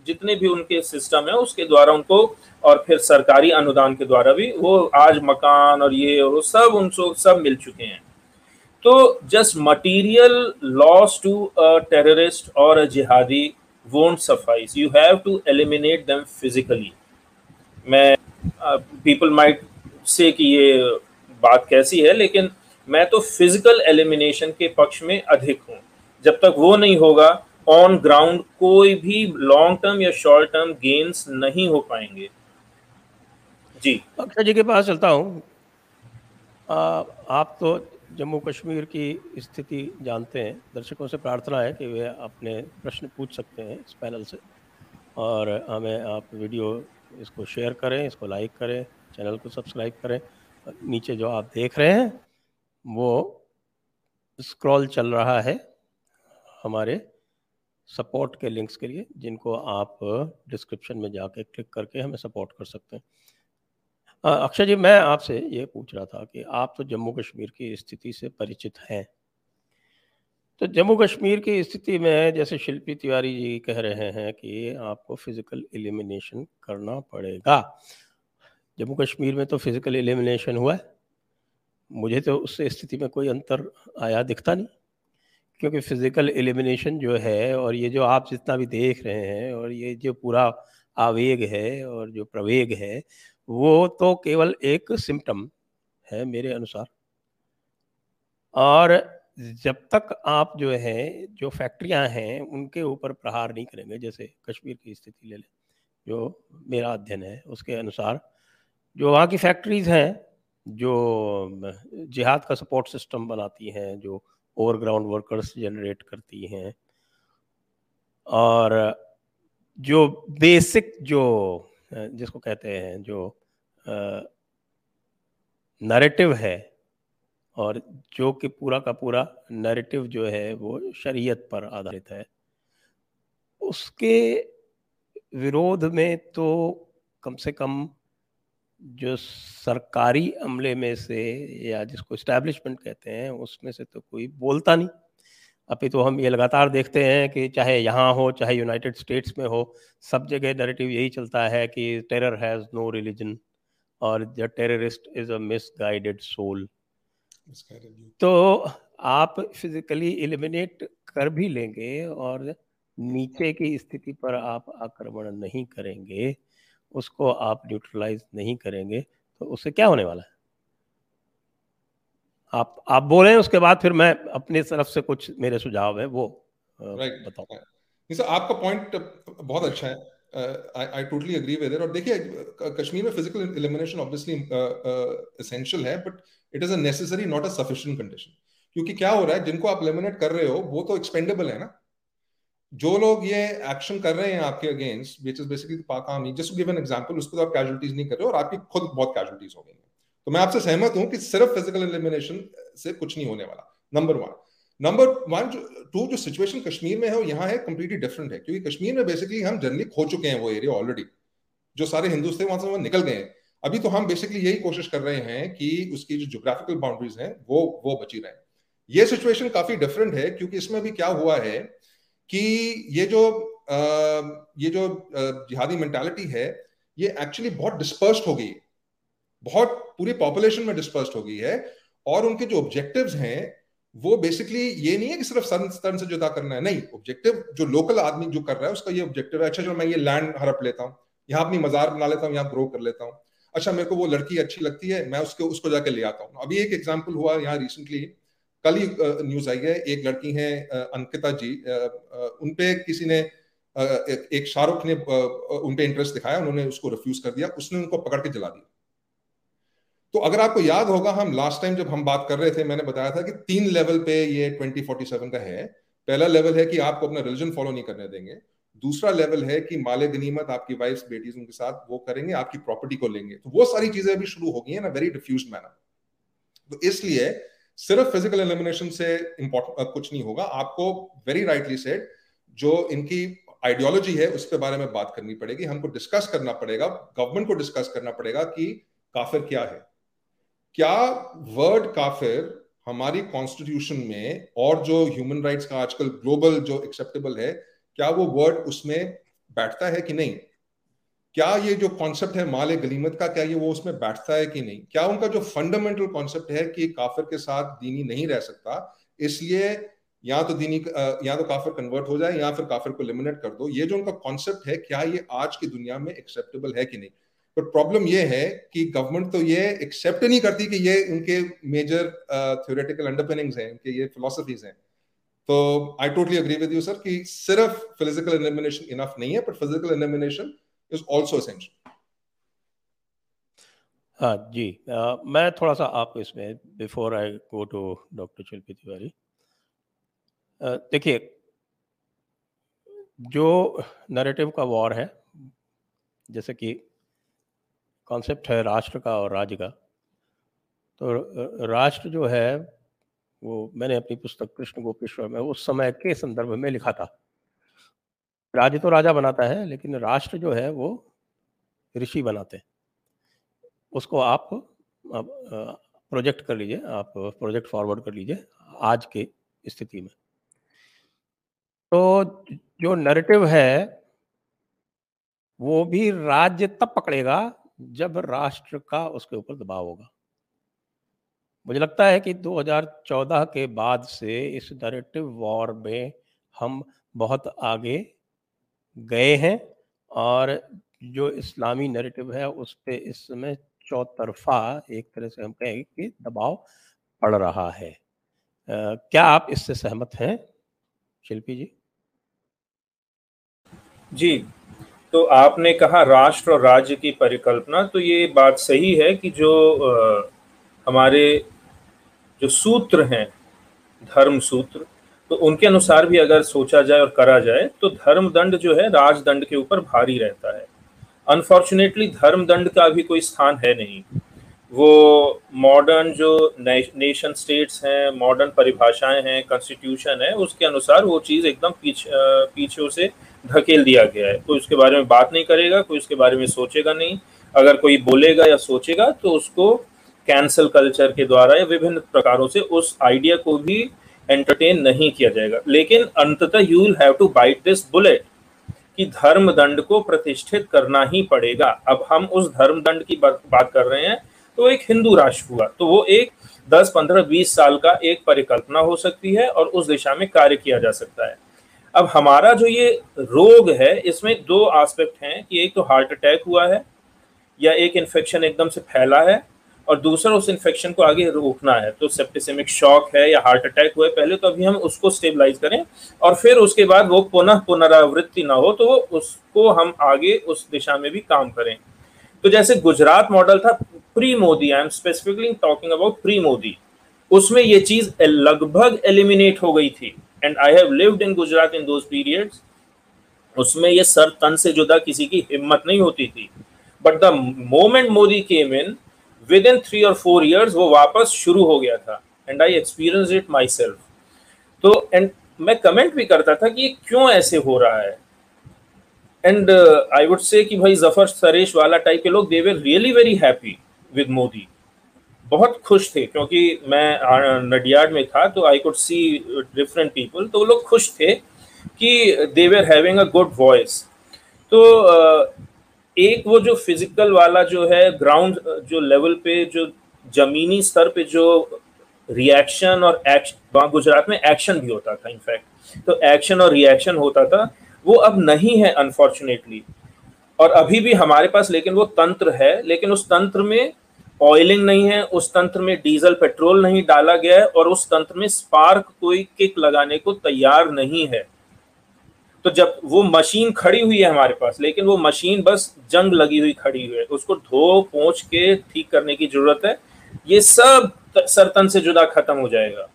जितने भी उनके सिस्टम है, उसके द्वारा उनको, और फिर सरकारी अनुदान के द्वारा भी, वो आज मकान और ये और वो सब उनको सब मिल चुके हैं। तो just material loss to a terrorist और a jihadi won't suffice you have to eliminate them physically मैं पीपल माइट से कि ये बात कैसी है, लेकिन मैं तो फ़िज़िकल एलिमिनेशन के पक्ष में अधिक हूँ। जब तक वो नहीं होगा ऑन ग्राउंड कोई भी लॉन्ग टर्म या शॉर्ट टर्म गेन्स नहीं हो पाएँगे। जी। अक्षय जी के पास चलता हूँ। आप तो जम्मू कश्मीर की स्थिति जानते हैं। दर्शकों से प्रार्थना है कि वे अपने प्रश्न पूछ सकते हैं इस पैनल से। और हमें आप वीडियो इसको शेयर करें, इसको लाइक करें चैनल को सब्सक्राइब करें। नीचे जो आप देख रहे हैं, वो स्क्रॉल चल रहा है हमारे सपोर्ट के लिंक्स के लिए, जिनको आप डिस्क्रिप्शन में जाके क्लिक करके हमें सपोर्ट कर सकते हैं। अक्षय जी, मैं आपसे ये पूछ रहा था कि आप तो जम्मू कश्मीर की स्थिति से परिचित हैं। तो जम्मू कश्मीर की स्थिति में जैसे शिल्पी तिवारी जी कह रहे हैं कि आपको फ़िज़िकल एलिमिनेशन करना पड़ेगा। जम्मू कश्मीर में तो फ़िज़िकल एलिमिनेशन हुआ है। मुझे तो उस स्थिति में कोई अंतर आया दिखता नहीं, क्योंकि फ़िज़िकल एलिमिनेशन जो है और ये जो आप जितना भी देख रहे हैं और ये जो पूरा आवेग है और जो प्रवेग है, वो तो केवल एक सिम्टम है मेरे अनुसार। और जब तक आप जो है, जो फैक्ट्रियाँ हैं, उनके ऊपर प्रहार नहीं करेंगे, जैसे कश्मीर की स्थिति ले लें, जो मेरा अध्ययन है, उसके अनुसार जो वहाँ की फैक्ट्रीज हैं, जो जिहाद का सपोर्ट सिस्टम बनाती हैं, जो ओवरग्राउंड वर्कर्स जनरेट करती हैं, और जो बेसिक जो जिसको कहते हैं, जो नरेटिव है और जो कि पूरा का पूरा नैरेटिव जो है वो शरीयत पर आधारित है। उसके विरोध में तो कम से कम जो सरकारी अमले में से या जिसको इस्टेब्लिशमेंट कहते हैं, उसमें से तो कोई बोलता नहीं। अभी तो हम ये लगातार देखते हैं कि चाहे यहाँ हो, चाहे यूनाइटेड स्टेट्स में हो, सब जगह नरेटिव यही चलता है कि टेरर हैज़ नो रिलीजन और the terrorist is a misguided soul तो आप फिजिकली एलिमिनेट कर भी लेंगे और नीचे की स्थिति पर आप आक्रमण नहीं करेंगे उसको आप न्यूट्रलाइज नहीं करेंगे तो उससे क्या होने वाला है? आप आप बोले उसके बाद फिर मैं अपनी तरफ़ से कुछ मेरे सुझाव है वो right. बताऊँ। आपका पॉइंट बहुत अच्छा है। आई टोटली अग्री विद और देखिए कश्मीर में फ़िज़िकल एलिमिनेशन ऑब्वियसली एसेंशियल है but it is a necessary not a sufficient condition क्योंकि क्या हो रहा है, जिनको आप एलिमिनेट कर रहे हो, वो तो एक्सपेंडेबल है ना। जो लोग ये एक्शन कर रहे हैं आपके against which is basically Pak army just give an example उस पर तो आप कैजुअलिटीज नहीं कर रहे हो, और आपकी खुद बहुत कैजुअलिटीज हो गई तो मैं आपसे सहमत हूँ कि सिर्फ़ फ़िज़िकल एलिमिनेशन से कुछ नहीं होने वाला number one number one two जो सिचुएशन कश्मीर में है वो यहाँ है कंप्लीटली डिफरेंट है। क्योंकि कश्मीर में बेसिकली हम जनरली खो चुके हैं वो एरिया ऑलरेडी जो सारे हिंदुस्तान वहाँ से वहाँ निकल गए हैं। अभी तो हम बेसिकली यही कोशिश कर रहे हैं कि उसकी जो जोग्राफिकल बाउंड्रीज हैं वो वो बची रहे। ये सिचुएशन काफ़ी डिफरेंट है क्योंकि इसमें भी क्या हुआ है कि ये जो आ, ये जो जिहादी मेंटालिटी है ये एक्चुअली बहुत डिस्पर्स्ड हो गई बहुत पूरी पॉपुलेशन में डिस्पर्स्ड हो गई है। और उनके जो ऑब्जेक्टिव्स हैं वो बेसिकली ये नहीं है कि सिर्फ़ सन से जुदा करना है। नहीं ऑब्जेक्टिव जो लोकल आदमी जो कर रहा है, उसका ये ऑब्जेक्टिव है अच्छा चलो मैं ये लैंड हड़प लेता हूँ। यहाँ अपनी मजार बना लेता हूँ, यहाँ ग्रो कर लेता हूँ। अच्छा मेरे को वो लड़की अच्छी लगती है, मैं उसको उसको जाके ले आता हूँ। अभी एक एग्ज़ाम्पल हुआ यहाँ रिसेंटली कल ही न्यूज़ आई है, एक लड़की है अंकिता जी उनपे किसी ने एक शाहरुख ने उनपे इंटरेस्ट दिखाया, उन्होंने उसको रिफ्यूज कर दिया, उसने उनको पकड़ के जला दिया। तो अगर आपको याद होगा, हम लास्ट टाइम जब हम बात कर रहे थे, मैंने बताया था कि तीन लेवल पे ये ट्वेंटी फोर्टी सेवन का है। पहला लेवल है कि आपको अपना रिलीजन फॉलो नहीं करने देंगे। दूसरा लेवल है कि माले गनीमत आपकी वाइफ बेटीज, उनके साथ वो करेंगे, आपकी प्रॉपर्टी को लेंगे। तो वो सारी चीज़ें अभी शुरू हो गई है ना वेरी डिफ्यूज मैनर तो इसलिए सिर्फ़ फ़िज़िकल एलिमिनेशन से इंपॉर्टेंट कुछ नहीं होगा। आपको वेरी राइटली सेड जो इनकी आइडियोलॉजी है उसके बारे में बात करनी पड़ेगी। हमको डिस्कस करना पड़ेगा। गवर्नमेंट को डिस्कस करना पड़ेगा कि काफिर क्या है। क्या वर्ड काफिर हमारी कॉन्स्टिट्यूशन में और जो ह्यूमन राइट्स का आजकल ग्लोबल जो एक्सेप्टेबल है, क्या वो वर्ड उसमें बैठता है कि नहीं? क्या ये जो कॉन्सेप्ट है माल गलीमत का, क्या ये वो उसमें बैठता है कि नहीं? क्या उनका जो फंडामेंटल कॉन्सेप्ट है कि काफिर के साथ दीनी नहीं रह सकता, इसलिए या तो दीनी या तो काफिर कन्वर्ट हो जाए या फिर काफिर को लिमिनेट कर दो। ये जो उनका कॉन्सेप्ट है, क्या ये आज की दुनिया में एक्सेप्टेबल है कि नहीं? बट प्रॉब्लम ये है कि गवर्नमेंट तो ये एक्सेप्ट नहीं करती कि ये उनके मेजर थ्योरेटिकल अंडरपिनिंग्स हैं उनके ये फिलोसफीज हैं तो I totally agree with you sir कि सिर्फ़ फ़िज़िकल एलिमिनेशन इनफ नहीं है but physical elimination is also essential. हाँ जी आ, मैं थोड़ा सा आप इसमें before I go to doctor Shilpi Tiwari देखिए जो नरेटिव का वॉर है जैसे कि कॉन्सेप्ट है राष्ट्र का और राज्य का। तो राष्ट्र जो है, वो मैंने अपनी पुस्तक कृष्ण गोपेश्वर में उस समय के संदर्भ में लिखा था। राज्य तो राजा बनाता है, लेकिन राष्ट्र जो है, वो ऋषि बनाते उसको आप प्रोजेक्ट कर लीजिए, आप प्रोजेक्ट फॉरवर्ड कर लीजिए आज के स्थिति में। तो जो नरेटिव है, वो भी राज्य तब पकड़ेगा जब राष्ट्र का उसके ऊपर दबाव होगा। मुझे लगता है कि 2014 के बाद से इस नरेटिव वॉर में हम बहुत आगे गए हैं और जो इस्लामी नैरेटिव है उस पर इस समय चौतरफा एक तरह से हम कहेंगे कि दबाव पड़ रहा है। आ, क्या आप इससे सहमत हैं शिल्पी जी? जी। तो आपने कहा राष्ट्र और राज्य की परिकल्पना तो ये बात सही है कि जो आ, हमारे जो सूत्र हैं धर्म सूत्र तो उनके अनुसार भी अगर सोचा जाए और करा जाए तो धर्म दंड जो है राजदंड के ऊपर भारी रहता है। अनफॉर्चुनेटली धर्म दंड का भी कोई स्थान है नहीं। वो मॉडर्न जो नेशन स्टेट्स हैं मॉडर्न परिभाषाएँ हैं कॉन्स्टिट्यूशन है उसके अनुसार वो चीज़ एकदम पीछे पीछे से धकेल दिया गया है। कोई उसके बारे में बात नहीं करेगा कोई उसके बारे में सोचेगा नहीं। अगर कोई बोलेगा या सोचेगा तो उसको कैंसल कल्चर के द्वारा या विभिन्न प्रकारों से उस आइडिया को भी एंटरटेन नहीं किया जाएगा। लेकिन अंततः you will have to bite this bullet कि धर्म दंड को प्रतिष्ठित करना ही पड़ेगा। अब हम उस धर्म दंड की बात कर रहे हैं तो एक हिंदू राष्ट्र हुआ। तो वो एक 10, 15, 20 साल का एक परिकल्पना हो सकती है और उस दिशा में कार्य किया जा सकता है। अब हमारा जो ये रोग है, इसमें दो एस्पेक्ट हैं कि एक तो हार्ट अटैक हुआ है, या एक इन्फेक्शन एकदम से फैला है, और दूसरा उस इन्फेक्शन को आगे रोकना है। तो सेप्टिसेमिक शॉक है या हार्ट अटैक हुआ है, पहले तो अभी हम उसको स्टेबलाइज करें, और फिर उसके बाद वो पुनः पुनरावृत्ति ना हो तो उसको हम आगे उस दिशा में भी काम करें। तो जैसे गुजरात मॉडल था pre Modi I am specifically talking about pre Modi उसमें ये चीज़ लगभग एलिमिनेट हो गई थी। And I have lived in Gujarat in those periods उसमें ये सर तन से जुदा किसी की हिम्मत नहीं होती थी। But the moment Modi came in within three और फोर ईयर्स वो वापस शुरू हो गया था। And I experience it myself तो एंड मैं कमेंट भी करता था कि ये क्यों ऐसे हो रहा है? एंड आई वुड से कि भाई ज़फ़र सरेश वाला टाइप के लोग they were really very happy with Modi बहुत खुश थे, क्योंकि मैं नडियाड में था तो I could see different people तो वो लोग खुश थे कि they were having a good voice तो एक वो जो फ़िज़िकल वाला जो है ग्राउंड जो लेवल पे, जो जमीनी स्तर पे जो रिएक्शन और एक्शन गुजरात में एक्शन भी होता था इनफैक्ट तो एक्शन और रिएक्शन होता था, वो अब नहीं है अनफॉर्चुनेटली और अभी भी हमारे पास, लेकिन वो तंत्र है, लेकिन उस तंत्र में ऑयलिंग नहीं है, उस तंत्र में डीजल, पेट्रोल नहीं डाला गया है और उस तंत्र में स्पार्क कोई किक लगाने को तैयार नहीं है। तो जब वो मशीन खड़ी हुई है हमारे पास, लेकिन वो मशीन बस जंग लगी हुई खड़ी हुई है, उसको धो, पोंछ के ठीक करने की ज़रूरत है। ये सब सरतन से जुदा खत्म हो जाएगा।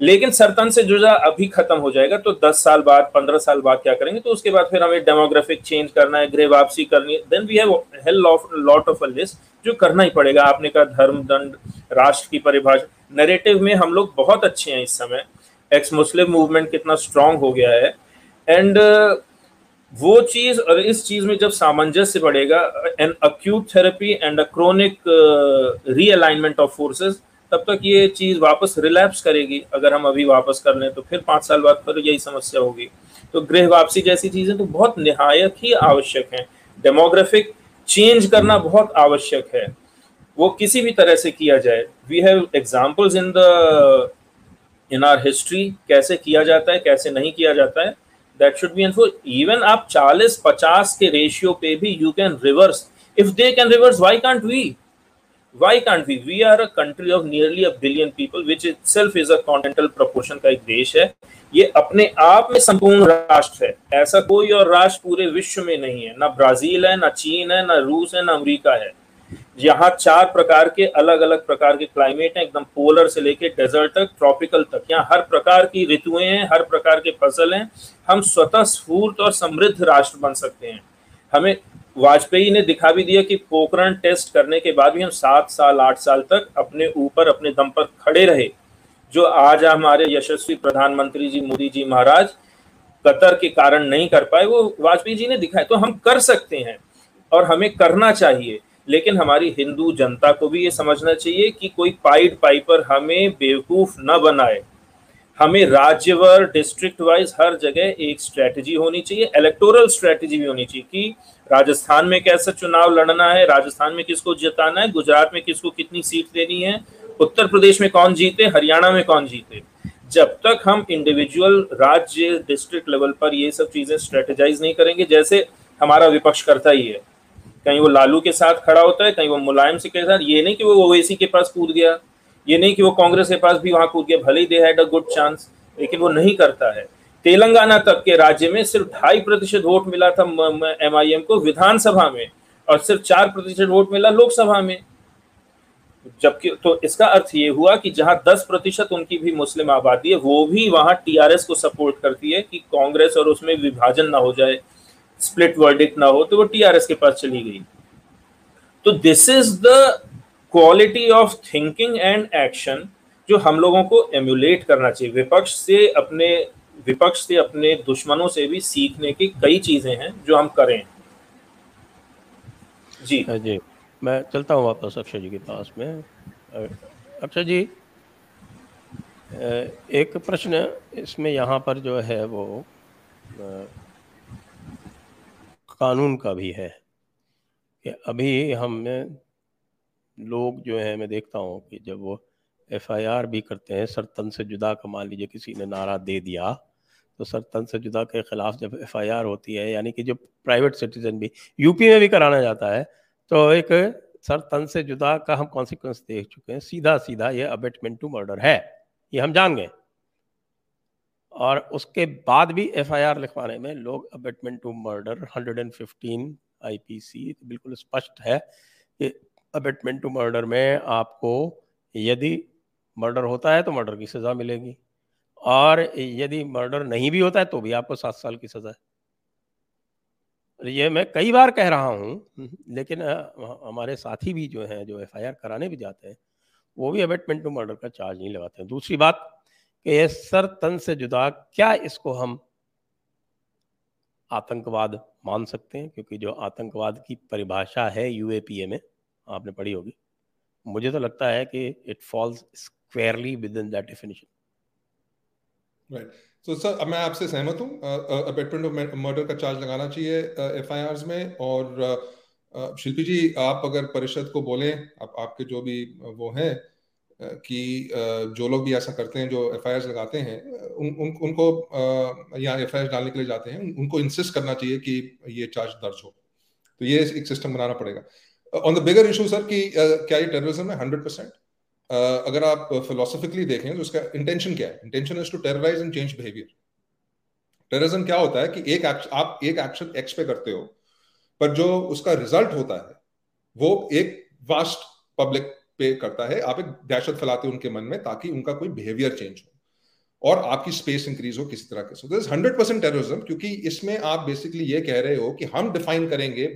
लेकिन सरतन से जुदा अभी खत्म हो जाएगा तो 10 साल बाद 15 साल बाद क्या करेंगे? तो उसके बाद फिर हमें डेमोग्राफिक चेंज करना है गृह वापसी करनी है। Then we have hell of lot of list जो करना ही पड़ेगा। आपने कहा धर्म दंड राष्ट्र की परिभाषा। नरेटिव में हम लोग बहुत अच्छे हैं इस समय। एक्स मुस्लिम मूवमेंट कितना स्ट्रांग हो गया है। एंड uh, वो चीज़ और इस चीज़ में जब सामंजस्य बढ़ेगा an acute therapy and a chronic realignment of forces तब तक ये चीज़ वापस रिलैप्स करेगी, अगर हम अभी वापस कर लें तो फिर पाँच साल बाद फिर यही समस्या होगी। तो गृह वापसी जैसी चीज़ें तो बहुत निहायत ही आवश्यक हैं। डेमोग्राफिक चेंज करना बहुत आवश्यक है। वो किसी भी तरह से किया जाए। We have examples in the in our history कैसे किया जाता है, कैसे नहीं किया जाता है। That should be enforce even आप 40 50 के रेशियो पे भी you can reverse if they can reverse why can't we why can't we we are a country of nearly a billion people which itself is a continental proportion का एक देश है। ये अपने आप में संपूर्ण राष्ट्र है। ऐसा कोई और राष्ट्र पूरे विश्व में नहीं है। ना ब्राज़ील है, ना चीन है, ना रूस है, ना अमेरिका है। यहाँ चार प्रकार के अलग अलग प्रकार के क्लाइमेट हैं, एकदम पोलर से लेके डेजर्ट तक ट्रॉपिकल तक। यहाँ हर प्रकार की ऋतुएँ हैं, हर प्रकार के फ़सल हैं। हम स्वतः स्फूर्त और समृद्ध राष्ट्र बन सकते हैं। हमें वाजपेयी ने दिखा भी दिया कि पोखरण टेस्ट करने के बाद भी हम सात साल, आठ साल तक अपने ऊपर, अपने दम पर खड़े रहे। जो आज हमारे यशस्वी प्रधानमंत्री जी, मोदी जी महाराज कतर के कारण नहीं कर पाए, वो वाजपेयी जी ने दिखाया। तो हम कर सकते हैं और हमें करना चाहिए, लेकिन हमारी हिंदू जनता को भी ये समझना चाहिए कि कोई पाइड पाइपर हमें बेवकूफ़ न बनाए। हमें राज्य राज्यवर डिस्ट्रिक्ट वाइज हर जगह एक स्ट्रेटजी होनी चाहिए, इलेक्टोरल स्ट्रेटजी भी होनी चाहिए कि राजस्थान में कैसा चुनाव लड़ना है, राजस्थान में किसको जिताना है, गुजरात में किसको कितनी सीट देनी है, उत्तर प्रदेश में कौन जीते, हरियाणा में कौन जीते। जब तक हम इंडिविजुअल राज्य डिस्ट्रिक्ट लेवल पर ये सब चीज़ें स्ट्रेटेजाइज नहीं करेंगे, जैसे हमारा विपक्ष करता ही है। कहीं वो लालू के साथ खड़ा होता है, कहीं वो मुलायम सिंह के साथ, ये नहीं कि वो ओवैसी के पास कूद गया, ये नहीं कि वो कांग्रेस के पास भी वहाँ कूद गया, भले ही they had a good chance लेकिन वो नहीं करता है। तेलंगाना तक के राज्य में सिर्फ़ ढाई प्रतिशत वोट मिला था एम को विधानसभा में, और सिर्फ़ चार प्रतिशत वोट मिला लोकसभा में। जबकि तो इसका अर्थ ये हुआ कि जहाँ 10 प्रतिशत उनकी भी मुस्लिम आबादी है, वो भी वहाँ टीआरएस को सपोर्ट करती है कि कांग्रेस और उसमें विभाजन ना हो जाए, स्प्लिट वर्डिक ना हो तो वो टीआरएस के पास चली गई। तो this is the quality of thinking and action जो हम लोगों को एम्यूलेट करना चाहिए। विपक्ष से अपने विपक्ष से अपने दुश्मनों से भी सीखने की कई चीज़ें हैं जो हम करें। जी। जी। मैं चलता हूँ वापस अक्षय जी के पास में। अक्षय जी एक प्रश्न इसमें यहाँ पर जो है वो कानून का भी है कि अभी हम लोग जो है, मैं देखता हूँ कि जब वो एफआईआर भी करते हैं, सरतन से जुदा का मान लीजिए, किसी ने नारा दे दिया तो सरतन से जुदा के खिलाफ जब एफआईआर होती है, यानी कि जो प्राइवेट सिटीजन भी, यूपी में भी कराना जाता है तो एक, सर तन से जुदा का हम कॉन्सिक्वेंस देख चुके हैं। सीधा सीधा ये अबेटमेंट टू मर्डर है। ये हम जान गए। और उसके बाद भी एफआईआर लिखवाने में लोग अबेटमेंट टू मर्डर 115 आईपीसी बिल्कुल स्पष्ट है कि अबेटमेंट टू मर्डर में आपको यदि मर्डर होता है तो मर्डर की सज़ा मिलेगी। और यदि मर्डर नहीं भी होता है तो भी आपको सात साल की सज़ा है। ये मैं कई बार कह रहा हूँ, लेकिन हमारे साथी भी जो हैं, जो एफआईआर कराने भी जाते हैं, वो भी अबेटमेंट टू मर्डर का चार्ज नहीं लगाते हैं। दूसरी बात कि ये सर तन से जुदा क्या इसको हम आतंकवाद मान सकते हैं? क्योंकि जो आतंकवाद की परिभाषा है यूएपीए में, आपने पढ़ी होगी, मुझे तो लगता है कि it falls squarely within that definition right तो सर मैं आपसे सहमत हूँ अबेटमेंट ऑफ़ मर्डर का चार्ज लगाना चाहिए एफ़ आई में और शिल्पी जी आप अगर परिषद को बोलें आप आपके जो भी वो हैं कि जो लोग भी ऐसा करते हैं जो एफआईआर लगाते हैं उन, उन उनको यहाँ एफ़ आई डालने के लिए जाते हैं उनको इंसिस्ट करना चाहिए कि ये चार्ज दर्ज हो। तो ये एक सिस्टम बनाना पड़ेगा। On the bigger issue sir कि क्या ये टेररिज्म है? हंड्रेड परसेंट अगर आप फिलोसफिकली देखें तो उसका इंटेंशन क्या है? Intention is to terrorize and change behaviour terrorism क्या होता है कि एक आप एक एक्शन एक्स पे करते हो, पर जो उसका रिज़ल्ट होता है, वो एक वास्ट पब्लिक पे करता है। आप एक दहशत फैलाते हो उनके मन में ताकि उनका कोई बिहेवियर चेंज हो और आपकी स्पेस इंक्रीज हो किसी तरह के। So this hundred percent terrorism क्योंकि इसमें आप बेसिकली ये कह रहे हो कि हम डिफाइन करेंगे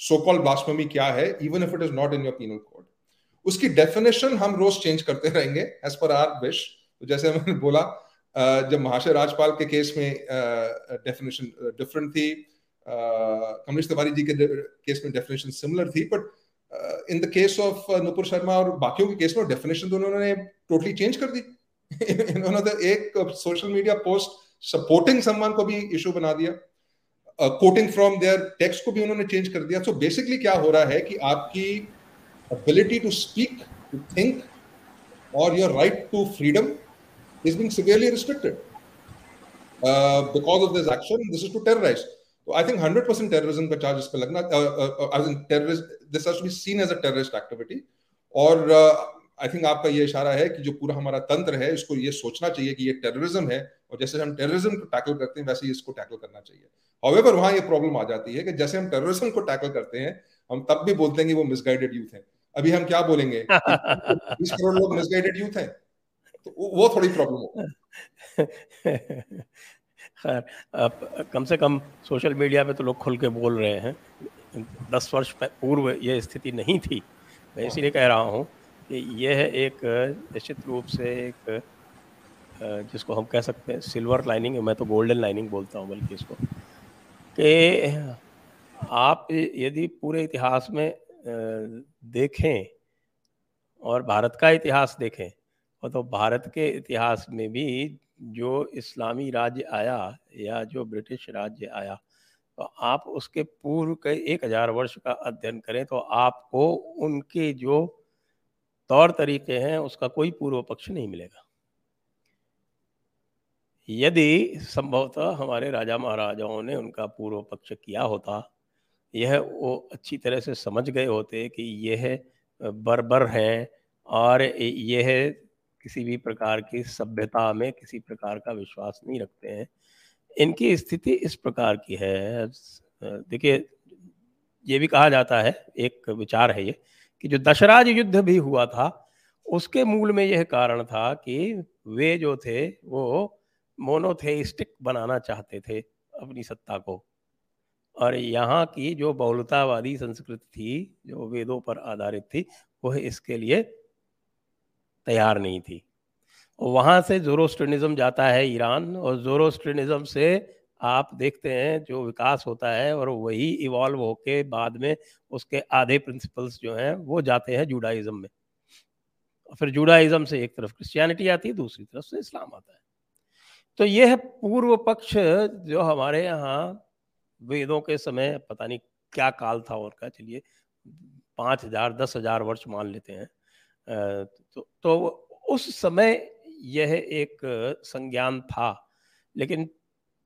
सो कॉल ब्लास्फेमी क्या है even if it is not in your penal code उसकी डेफिनेशन हम रोज चेंज करते रहेंगे एज पर आर विश जैसे मैंने बोला जब महाशय राजपाल के केस में डेफिनेशन डिफरेंट थी कमलेश तिवारी जी के केस में डेफिनेशन सिमिलर थी but in the case of Nupur Sharma और बाकियों के केस में डेफिनेशन तो उन्होंने टोटली चेंज कर दी। इन्होंने तो एक सोशल मीडिया पोस्ट सपोर्टिंग सम्मान को भी इशू बना दिया। कोटिंग फ्रॉम देयर टेक्स्ट को भी उन्होंने चेंज कर दिया। सो so बेसिकली क्या हो रहा है कि आपकी ability to speak, to think, or your right to freedom is being severely restricted uh, because of this action. This is to terrorize. So I think 100% terrorism का charge पे लगना uh, uh, as in terrorist this has to be seen as a terrorist activity और आई uh, थिंक आपका ये इशारा है कि जो पूरा हमारा तंत्र है इसको ये सोचना चाहिए कि ये टेररिज्म है और जैसे हम टेररिज्म को टैकल करते हैं वैसे ही इसको टैकल करना चाहिए हाउएवर वहाँ ये प्रॉब्लम आ जाती है कि जैसे हम टेररिज्म को टैकल करते हैं हम तब भी बोलते हैं कि वो मिसगाइडेड यूथ है अभी हम क्या बोलेंगे? बीस करोड़ लोग मिसगाइडेड यूथ हैं। तो वो थोड़ी प्रॉब्लम हो खैर अब कम से कम सोशल मीडिया पे तो लोग खुल के बोल रहे हैं। दस वर्ष पूर्व ये स्थिति नहीं थी। मैं इसीलिए कह रहा हूँ कि यह एक निश्चित रूप से एक जिसको हम कह सकते हैं सिल्वर लाइनिंग मैं तो गोल्डन लाइनिंग बोलता हूँ बल्कि इसको। कि आप यदि पूरे इतिहास में देखें और भारत का इतिहास देखें, और तो भारत के इतिहास में भी जो इस्लामी राज्य आया या जो ब्रिटिश राज्य आया तो आप उसके पूर्व के एक हज़ार वर्ष का अध्ययन करें तो आपको उनके जो तौर तरीके हैं उसका कोई पूर्व पक्ष नहीं मिलेगा। यदि संभवतः हमारे राजा महाराजाओं ने उनका पूर्व पक्ष किया होता यह वो अच्छी तरह से समझ गए होते कि यह बर्बर हैं और यह किसी भी प्रकार की सभ्यता में किसी प्रकार का विश्वास नहीं रखते हैं। इनकी स्थिति इस प्रकार की है। देखिए, ये भी कहा जाता है, एक विचार है ये, कि जो दशराज युद्ध भी हुआ था, उसके मूल में यह कारण था कि वे जो थे, वो मोनोथेइस्टिक बनाना चाहते थे अपनी सत्ता को। और यहाँ की जो बहुलतावादी संस्कृति थी, जो वेदों पर आधारित थी, वह इसके लिए तैयार नहीं थी। वहाँ से जोरोस्ट्रिनिज्म जाता है ईरान, और जोरोस्ट्रिनिज्म से आप देखते हैं जो विकास होता है, और वही इवॉल्व होके बाद में उसके आधे प्रिंसिपल्स जो हैं, वो जाते हैं जूडाइज्म में। और फिर जूडाइज्म से एक तरफ़ क्रिश्चियनिटी आती है, दूसरी तरफ़ से इस्लाम आता है। तो यह पूर्व पक्ष जो हमारे यहाँ वेदों के समय पता नहीं क्या काल था उनका चलिए पाँच हज़ार दस हज़ार वर्ष मान लेते हैं। तो, तो उस समय यह एक संज्ञान था लेकिन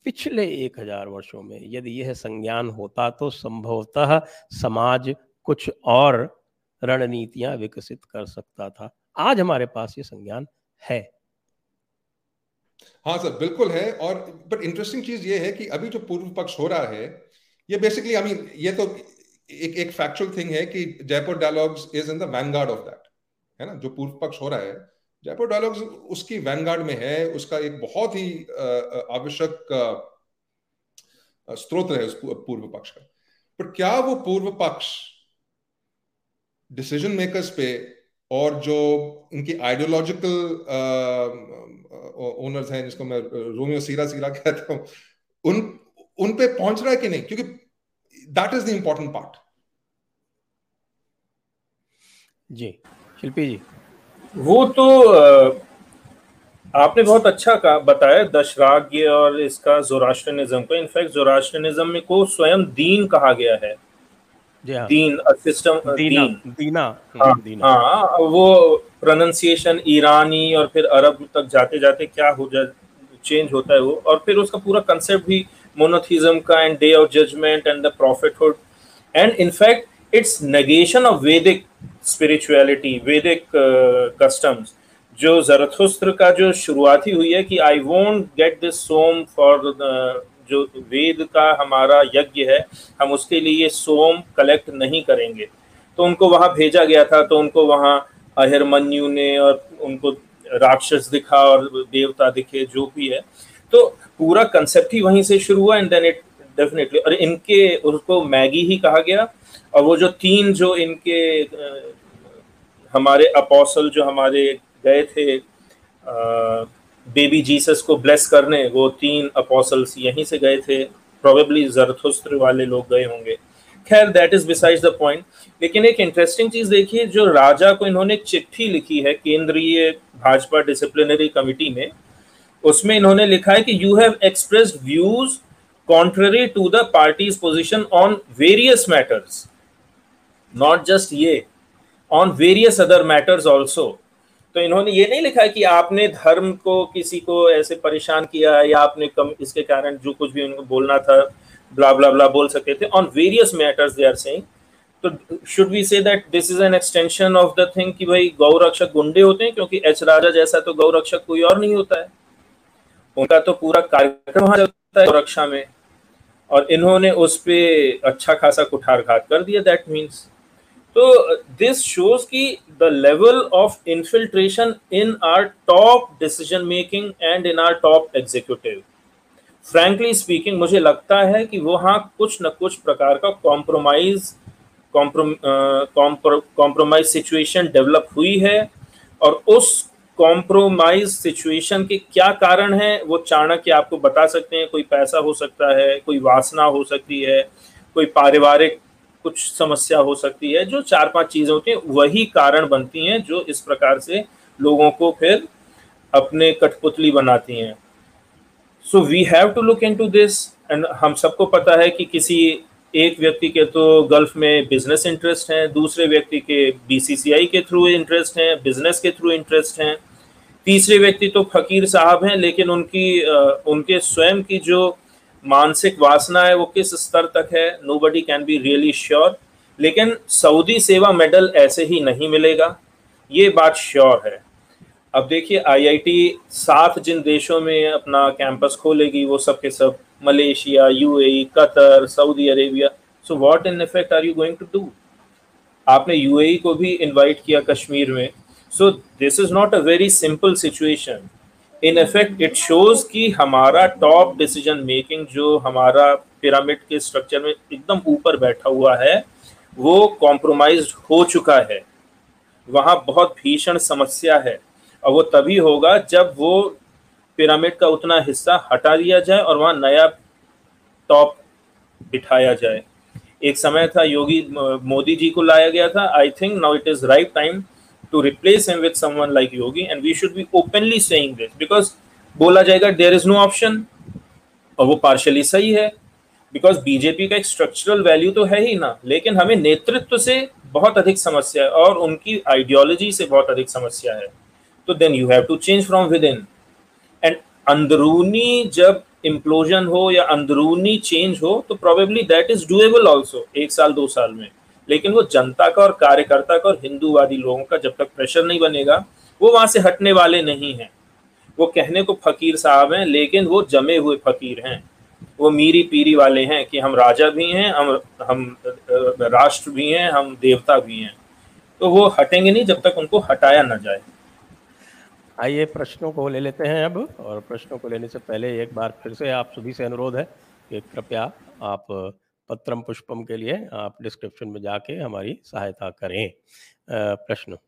पिछले एक हज़ार वर्षों में यदि यह संज्ञान होता तो संभवतः समाज कुछ और रणनीतियाँ विकसित कर सकता था। आज हमारे पास ये संज्ञान है। हाँ सर, बिल्कुल है और बट इंटरेस्टिंग चीज़ ये है कि अभी जो पूर्व पक्ष हो रहा है, ये बेसिकली आई मीन ये तो एक एक फैक्चुअल थिंग है कि Jaipur dialogues is in the vanguard of that है ना? जो पूर्व पक्ष हो रहा है जयपुर डायलॉग्स उसकी वैनगार्ड में है, उसका एक बहुत ही आवश्यक स्त्रोत है उस पूर्व पक्ष का। पर क्या वो पूर्व पक्ष डिसीज़न मेकर्स पे और जो उनकी आइडियोलॉजिकल ओनर्स हैं जिसको मैं रोमियो सीरा सीरा कहता हूँ उन उन पे पहुँच रहा है कि नहीं? क्योंकि that is the important part जी शिल्पी जी। वो तो आपने बहुत अच्छा कहा बताया दशराग्य और इसका जोराष्ट्रनिज्म को। इनफैक्ट जोराष्ट्रनिज्म में को स्वयं दीन कहा गया है हाँ। दीन सिस्टम दीना दीन। दीना हाँ, दीना हाँ वो प्रोनाउंसिएशन ईरानी और फिर अरब तक जाते जाते क्या हो जा चेंज होता है वो। और फिर उसका पूरा कंसेप्ट भी मोनोथिज्म का and day of judgement and the prophethood and in fact its negation of Vedic spirituality Vedic customs जो जरथुस्त्र का जो शुरुआती हुई है कि I won't get this soma for जो वेद का हमारा यज्ञ है, हम उसके लिए सोम कलेक्ट नहीं करेंगे। तो उनको वहाँ भेजा गया था तो उनको वहाँ अहिरमन्यु ने और उनको राक्षस दिखा और देवता दिखे, जो भी है। तो पूरा कंसेप्ट ही वहीं से शुरू हुआ एंड देन इट डेफिनेटली और इनके उसको मैगी ही कहा गया, और वो जो तीन जो इनके हमारे अपोसल जो हमारे गए थे बेबी जीसस को ब्लेस करने, वो तीन अपोसल्स यहीं से गए थे। प्रोबेबली जरथुस्त्र वाले लोग गए होंगे। खैर that is besides the point लेकिन एक इंटरेस्टिंग चीज़ देखिए, जो राजा को इन्होंने चिट्ठी लिखी है केंद्रीय भाजपा डिसिप्लिनरी कमिटी में, उसमें इन्होंने लिखा है कि you have express views contrary to the party's position on various matters not just ये on various other matters also तो इन्होंने ये नहीं लिखा कि आपने धर्म को किसी को ऐसे परेशान किया या आपने कम, इसके कारण जो कुछ भी उनको बोलना था ब्ला ब्ला ब्ला बोल सकते थे। On various matters they are saying तो should we say that this is an extension of the thing कि भाई गौ रक्षक गुंडे होते हैं, क्योंकि एच राजा जैसा तो गौ रक्षक कोई और नहीं होता है। उनका तो पूरा कार्यक्रम वहाँ चलता है रक्षा में। और इन्होंने उस पर अच्छा खासा कुठारघात कर दिया दैट मीन्स तो दिस शोज़ की the level of infiltration in our top decision making and in our top executive frankly speaking मुझे लगता है कि वहाँ कुछ न कुछ प्रकार का कॉम्प्रोमाइज कॉम्प्रोमाइज सिचुएशन डेवलप हुई है और उस कॉम्प्रोमाइज सिचुएशन के क्या कारण है, वो चाणक्य आपको बता सकते हैं। कोई पैसा हो सकता है, कोई वासना हो सकती है, कोई पारिवारिक कुछ समस्या हो सकती है। जो चार पाँच चीज़ें होती हैं, वही कारण बनती हैं जो इस प्रकार से लोगों को फिर अपने कठपुतली बनाती हैं। So we have to look into this and हम सबको पता है कि किसी एक व्यक्ति के तो गल्फ में बिज़नेस इंटरेस्ट हैं, दूसरे व्यक्ति के बीसीसीआई के थ्रू इंटरेस्ट हैं बिज़नेस के थ्रू इंटरेस्ट हैं। तीसरे व्यक्ति तो फकीर साहब हैं, लेकिन उनकी उनके स्वयं की जो मानसिक वासना है वो किस स्तर तक है? Nobody can be really sure लेकिन सऊदी सेवा मेडल ऐसे ही नहीं मिलेगा। ये बात श्योर है। अब देखिए आईआईटी सात जिन देशों में अपना कैंपस खोलेगी, वो सब के सब, Malaysia UAE Qatar, Saudi Arabia. So what in effect are you going to do आपने यूएई को भी इनवाइट किया कश्मीर में। So this is not a very simple situation in effect it shows कि हमारा टॉप डिसीज़न मेकिंग जो हमारा पिरामिड के स्ट्रक्चर में एकदम ऊपर बैठा हुआ है, वो कॉम्प्रोमाइज हो चुका है। वहाँ बहुत भीषण समस्या है। और वो तभी होगा जब वो पिरामिड का उतना हिस्सा हटा दिया जाए और वहाँ नया टॉप बिठाया जाए। एक समय था योगी, मोदी जी को लाया गया था I think now it is right time to replace him with someone like Yogi and we should be openly saying this because बोला जाएगा देयर इज़ नो ऑप्शन और वो पार्शली सही है बिकॉज़ बीजेपी का एक स्ट्रक्चरल वैल्यू तो है ही ना, लेकिन हमें नेतृत्व से बहुत अधिक समस्या है, और उनकी आइडियोलॉजी से बहुत अधिक समस्या है। तो then you have to change from within and अंदरूनी जब इम्प्लोजन हो या अंदरूनी चेंज हो तो probably that is doable also एक साल, दो साल में। लेकिन वो जनता का और कार्यकर्ता का और हिंदूवादी लोगों का जब तक प्रेशर नहीं बनेगा, वो वहाँ से हटने वाले नहीं हैं। वो कहने को फकीर साहब हैं, लेकिन वो जमे हुए फकीर हैं। वो मीरी पीरी वाले हैं कि हम राजा भी हैं, हम हम राष्ट्र भी हैं, हम देवता भी हैं। तो वो हटेंगे नहीं जब तक उनको हटाया ना जाए। आइए, प्रश्नों को ले लेते हैं अब, और प्रश्नों को लेने से पहले एक बार फिर से आप सभी से अनुरोध है कि कृपया आप पत्रम पुष्पम के लिए आप डिस्क्रिप्शन में जाके हमारी सहायता करें। प्रश्न।